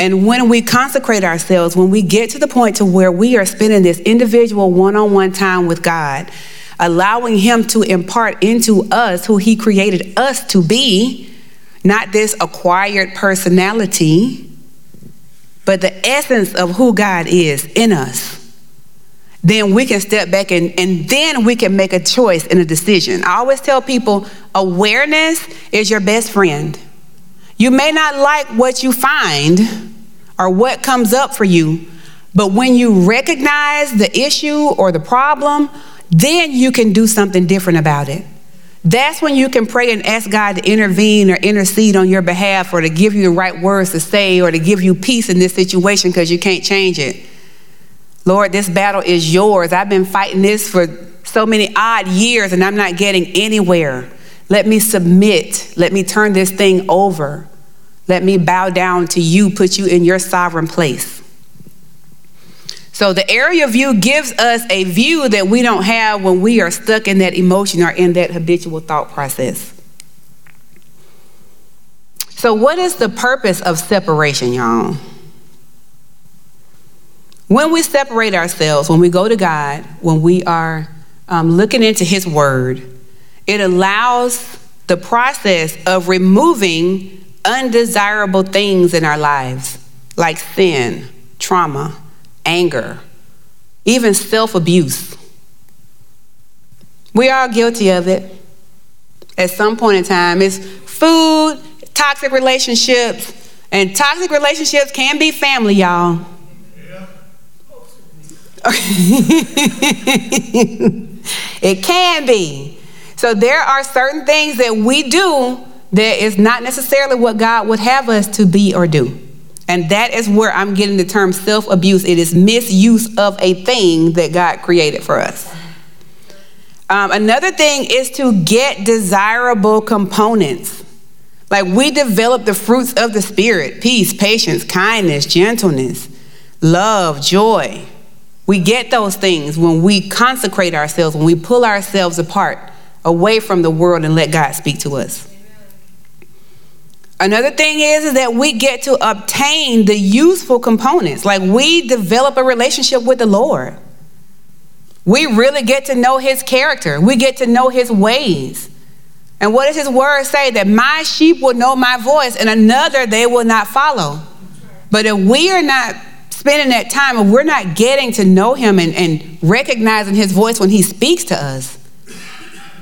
And when we consecrate ourselves, when we get to the point to where we are spending this individual one-on-one time with God, allowing Him to impart into us who He created us to be, not this acquired personality, but the essence of who God is in us, then we can step back and, and then we can make a choice and a decision. I always tell people awareness is your best friend. You may not like what you find or what comes up for you, but when you recognize the issue or the problem, then you can do something different about it. That's when you can pray and ask God to intervene or intercede on your behalf or to give you the right words to say or to give you peace in this situation because you can't change it. Lord, this battle is yours. I've been fighting this for so many odd years and I'm not getting anywhere. Let me submit. Let me turn this thing over. Let me bow down to you, put you in your sovereign place. So the area view gives us a view that we don't have when we are stuck in that emotion or in that habitual thought process. So, what is the purpose of separation, y'all? When we separate ourselves, when we go to God, when we are um, looking into His Word, it allows the process of removing undesirable things in our lives, like sin, trauma, anger, even self abuse. We are guilty of it at some point in time. It's food, toxic relationships, and toxic relationships can be family, y'all. it can be. So there are certain things that we do that is not necessarily what God would have us to be or do. And that is where I'm getting the term self abuse. It is misuse of a thing that God created for us. Um, another thing is to get desirable components. Like we develop the fruits of the Spirit peace, patience, kindness, gentleness, love, joy. We get those things when we consecrate ourselves, when we pull ourselves apart away from the world and let God speak to us. Another thing is, is that we get to obtain the useful components. Like we develop a relationship with the Lord. We really get to know his character. We get to know his ways. And what does his word say? That my sheep will know my voice and another they will not follow. But if we are not spending that time, and we're not getting to know him and, and recognizing his voice when he speaks to us,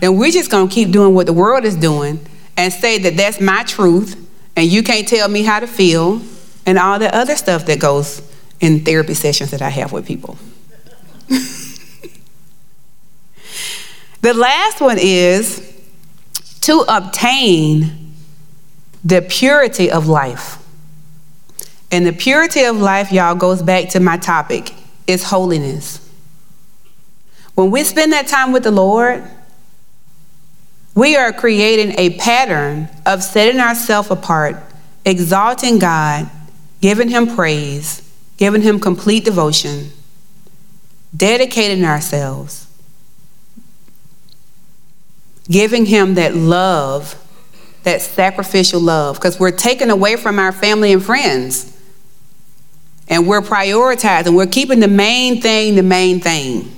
then we're just going to keep doing what the world is doing and say that that's my truth and you can't tell me how to feel and all the other stuff that goes in therapy sessions that I have with people. the last one is to obtain the purity of life. And the purity of life, y'all, goes back to my topic. Is holiness. When we spend that time with the Lord, we are creating a pattern of setting ourselves apart, exalting God, giving Him praise, giving Him complete devotion, dedicating ourselves, giving Him that love, that sacrificial love, because we're taken away from our family and friends and we're prioritizing, we're keeping the main thing the main thing.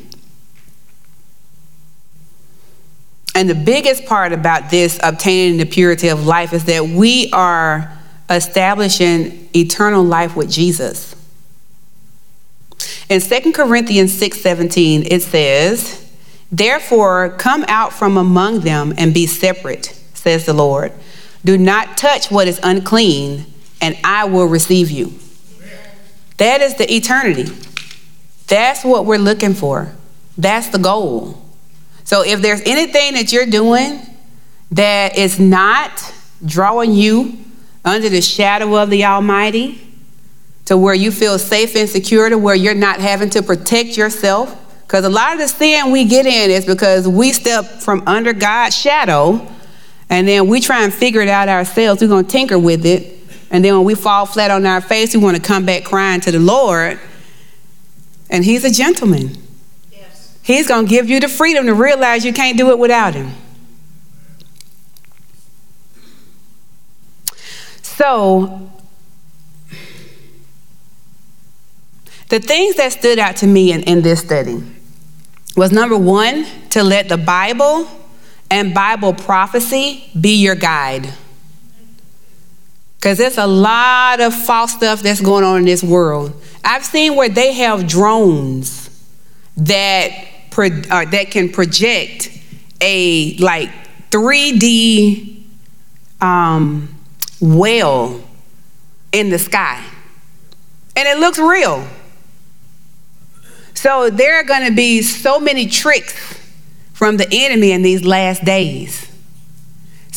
And the biggest part about this obtaining the purity of life is that we are establishing eternal life with Jesus. In 2 Corinthians 6:17 it says, "Therefore come out from among them and be separate," says the Lord. "Do not touch what is unclean, and I will receive you." That is the eternity. That's what we're looking for. That's the goal. So if there's anything that you're doing that is not drawing you under the shadow of the Almighty, to where you feel safe and secure, to where you're not having to protect yourself. Because a lot of the sin we get in is because we step from under God's shadow and then we try and figure it out ourselves. We're going to tinker with it. And then when we fall flat on our face, we want to come back crying to the Lord. And He's a gentleman. Yes. He's going to give you the freedom to realize you can't do it without Him. So, the things that stood out to me in, in this study was number one, to let the Bible and Bible prophecy be your guide. Because there's a lot of false stuff that's going on in this world. I've seen where they have drones that, pro, uh, that can project a like 3D um, whale in the sky. And it looks real. So there are going to be so many tricks from the enemy in these last days.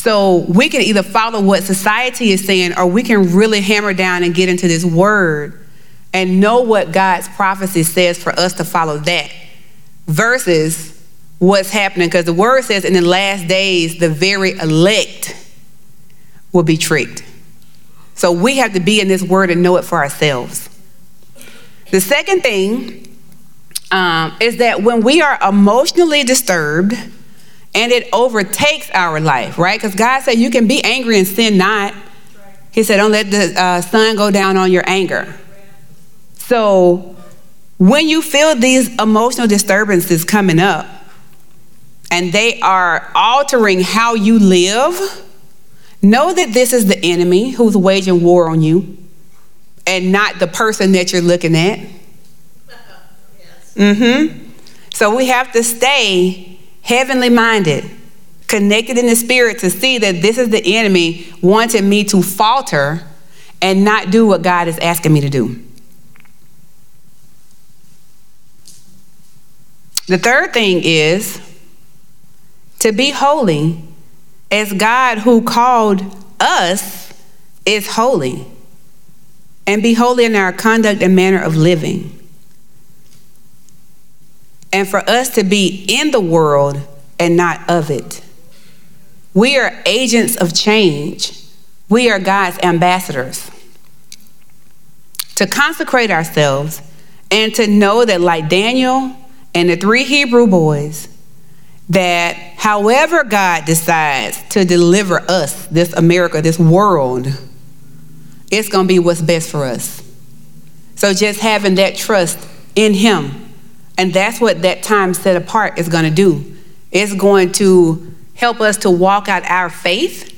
So we can either follow what society is saying or we can really hammer down and get into this word and know what God's prophecy says for us to follow that versus what's happening. Because the word says in the last days, the very elect will be tricked. So we have to be in this word and know it for ourselves. The second thing um, is that when we are emotionally disturbed, and it overtakes our life, right? Because God said you can be angry and sin not. He said, don't let the uh, sun go down on your anger. So when you feel these emotional disturbances coming up and they are altering how you live, know that this is the enemy who's waging war on you and not the person that you're looking at. Mm-hmm. So we have to stay heavenly minded, connected in the spirit to see that this is the enemy wanting me to falter and not do what God is asking me to do. The third thing is to be holy as God who called us is holy. And be holy in our conduct and manner of living and for us to be in the world and not of it. We are agents of change. We are God's ambassadors. To consecrate ourselves and to know that, like Daniel and the three Hebrew boys, that however God decides to deliver us, this America, this world, it's going to be what's best for us. So just having that trust in Him, and that's what that time set apart is going to do. It's going to help us to walk out our faith,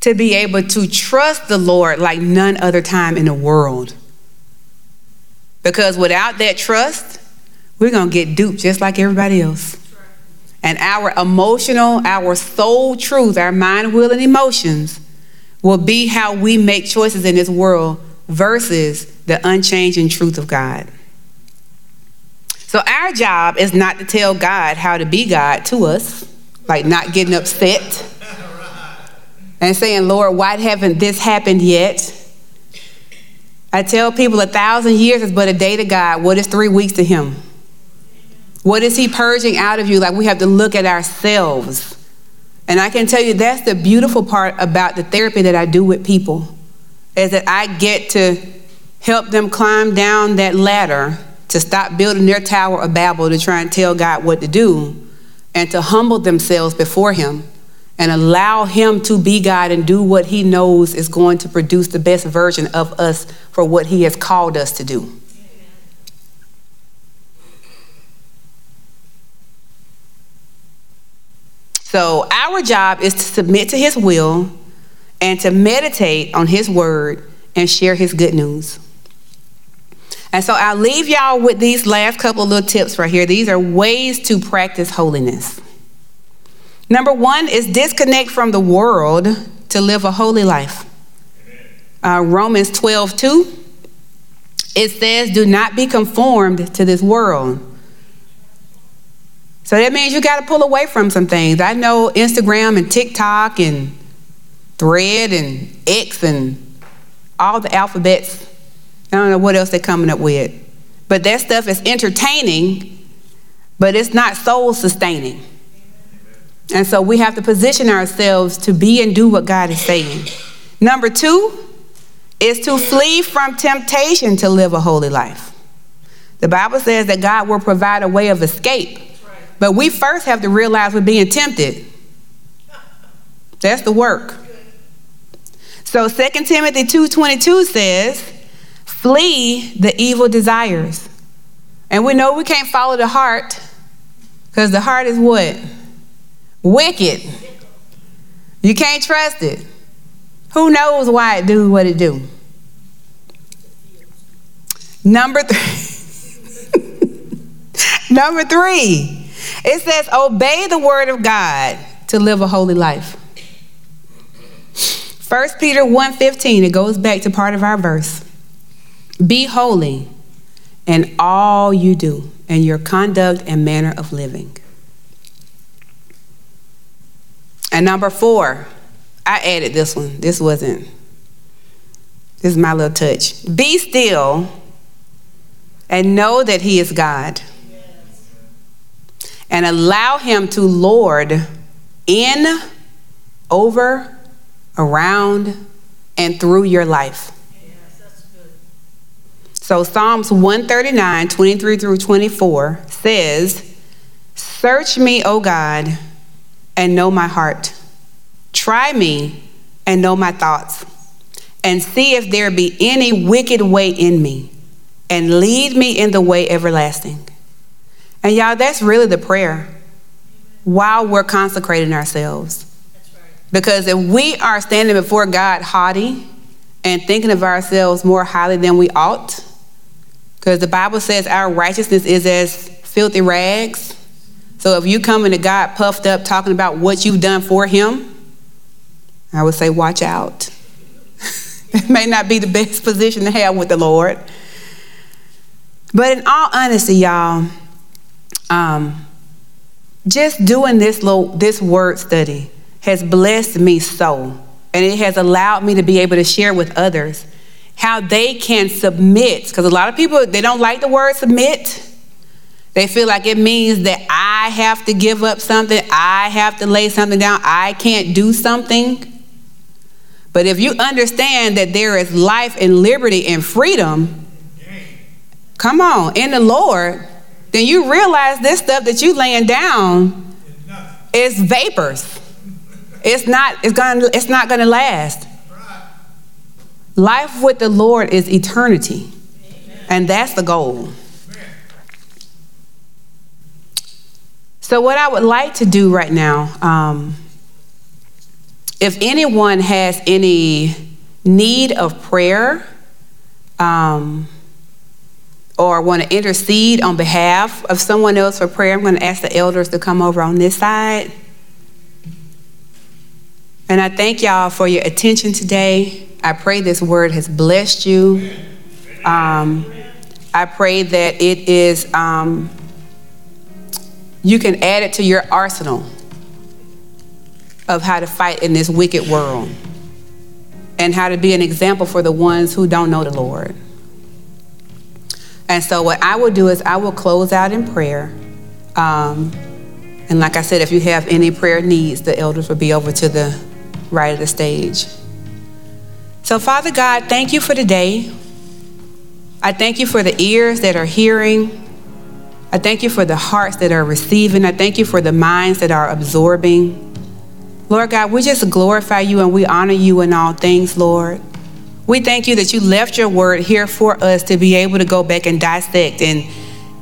to be able to trust the Lord like none other time in the world. Because without that trust, we're going to get duped just like everybody else. And our emotional, our soul truth, our mind, will, and emotions will be how we make choices in this world versus the unchanging truth of God. So, our job is not to tell God how to be God to us, like not getting upset and saying, Lord, why haven't this happened yet? I tell people a thousand years is but a day to God. What is three weeks to Him? What is He purging out of you? Like we have to look at ourselves. And I can tell you that's the beautiful part about the therapy that I do with people is that I get to help them climb down that ladder to stop building their tower of Babel to try and tell God what to do and to humble themselves before Him and allow Him to be God and do what He knows is going to produce the best version of us for what He has called us to do. So, our job is to submit to His will and to meditate on His word and share His good news. And so, I'll leave y'all with these last couple little tips right here. These are ways to practice holiness. Number one is disconnect from the world to live a holy life. Uh, Romans 12, 2. It says, Do not be conformed to this world so that means you got to pull away from some things. I know Instagram and TikTok and Thread and X and all the alphabets. I don't know what else they're coming up with. But that stuff is entertaining, but it's not soul sustaining. And so we have to position ourselves to be and do what God is saying. Number two is to flee from temptation to live a holy life. The Bible says that God will provide a way of escape but we first have to realize we're being tempted. That's the work. So 2 Timothy 2:22 says, "Flee the evil desires." And we know we can't follow the heart because the heart is what? Wicked. You can't trust it. Who knows why it do what it do? Number 3. Number 3. It says, obey the word of God to live a holy life. 1 Peter 1:15, it goes back to part of our verse. Be holy in all you do, in your conduct and manner of living. And number four, I added this one. This wasn't, this is my little touch. Be still and know that He is God and allow Him to lord in, over, around, and through your life. So Psalms 139, 23 through 24 says, Search me, O God, and know my heart. Try me and know my thoughts, and see if there be any wicked way in me, and lead me in the way everlasting. And y'all, that's really the prayer while we're consecrating ourselves. Because if we are standing before God haughty and thinking of ourselves more highly than we ought, because the Bible says our righteousness is as filthy rags. So if you come into God puffed up talking about what you've done for Him, I would say, watch out. it may not be the best position to have with the Lord. But in all honesty, y'all, um, just doing this little this word study has blessed me so, and it has allowed me to be able to share with others how they can submit. Because a lot of people they don't like the word submit. They feel like it means that I have to give up something, I have to lay something down, I can't do something. But if you understand that there is life and liberty and freedom, come on, in the Lord, then you realize this stuff that you laying down is vapors. It's not, it's gonna, it's not gonna last. Life with the Lord is eternity. And that's the goal. So, what I would like to do right now, um, if anyone has any need of prayer um, or want to intercede on behalf of someone else for prayer, I'm going to ask the elders to come over on this side. And I thank y'all for your attention today. I pray this word has blessed you. Um, I pray that it is, um, you can add it to your arsenal of how to fight in this wicked world and how to be an example for the ones who don't know the Lord. And so, what I will do is, I will close out in prayer. Um, and like I said, if you have any prayer needs, the elders will be over to the right of the stage. So, Father God, thank you for today. I thank you for the ears that are hearing. I thank you for the hearts that are receiving. I thank you for the minds that are absorbing. Lord God, we just glorify you and we honor you in all things, Lord. We thank you that you left your word here for us to be able to go back and dissect and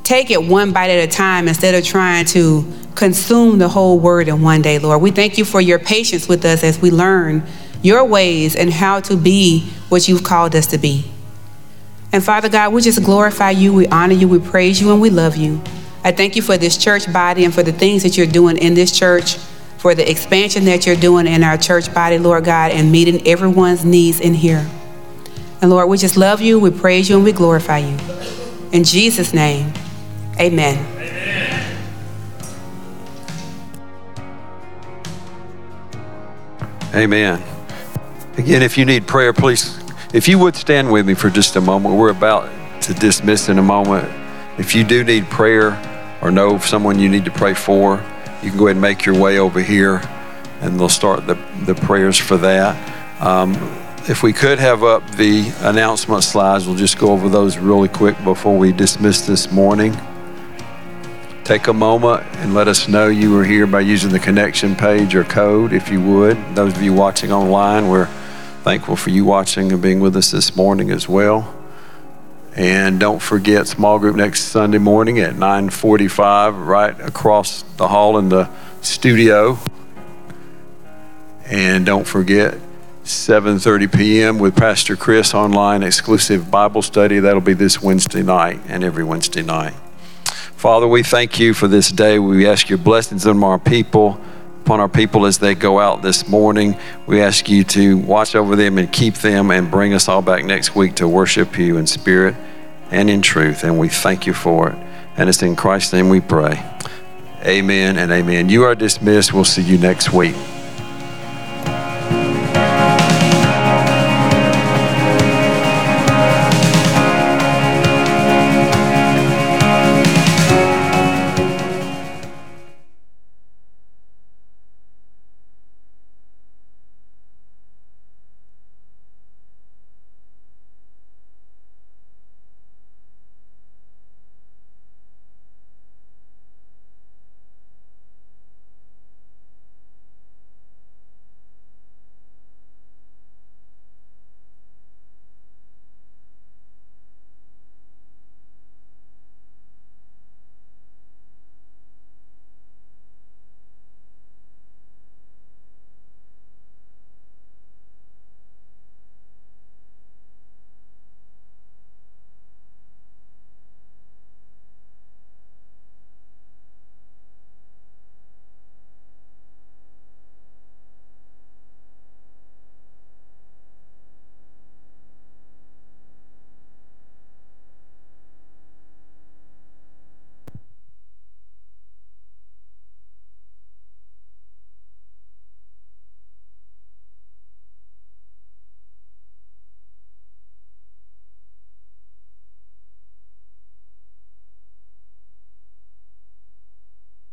take it one bite at a time instead of trying to consume the whole word in one day, Lord. We thank you for your patience with us as we learn your ways and how to be what you've called us to be. And Father God, we just glorify you, we honor you, we praise you, and we love you. I thank you for this church body and for the things that you're doing in this church, for the expansion that you're doing in our church body, Lord God, and meeting everyone's needs in here. And Lord, we just love you, we praise you, and we glorify you. In Jesus' name, amen. amen. Again, if you need prayer, please if you would stand with me for just a moment, we're about to dismiss in a moment. If you do need prayer or know someone you need to pray for, you can go ahead and make your way over here and they'll start the, the prayers for that. Um, if we could have up the announcement slides, we'll just go over those really quick before we dismiss this morning. Take a moment and let us know you were here by using the connection page or code, if you would. Those of you watching online, we're Thankful for you watching and being with us this morning as well. And don't forget small group next Sunday morning at 9:45 right across the hall in the studio. And don't forget 7:30 p.m. with Pastor Chris online exclusive Bible study. That'll be this Wednesday night and every Wednesday night. Father, we thank you for this day. We ask your blessings on our people upon our people as they go out this morning. We ask you to watch over them and keep them and bring us all back next week to worship you in spirit and in truth. And we thank you for it. And it's in Christ's name we pray. Amen and amen. You are dismissed. We'll see you next week.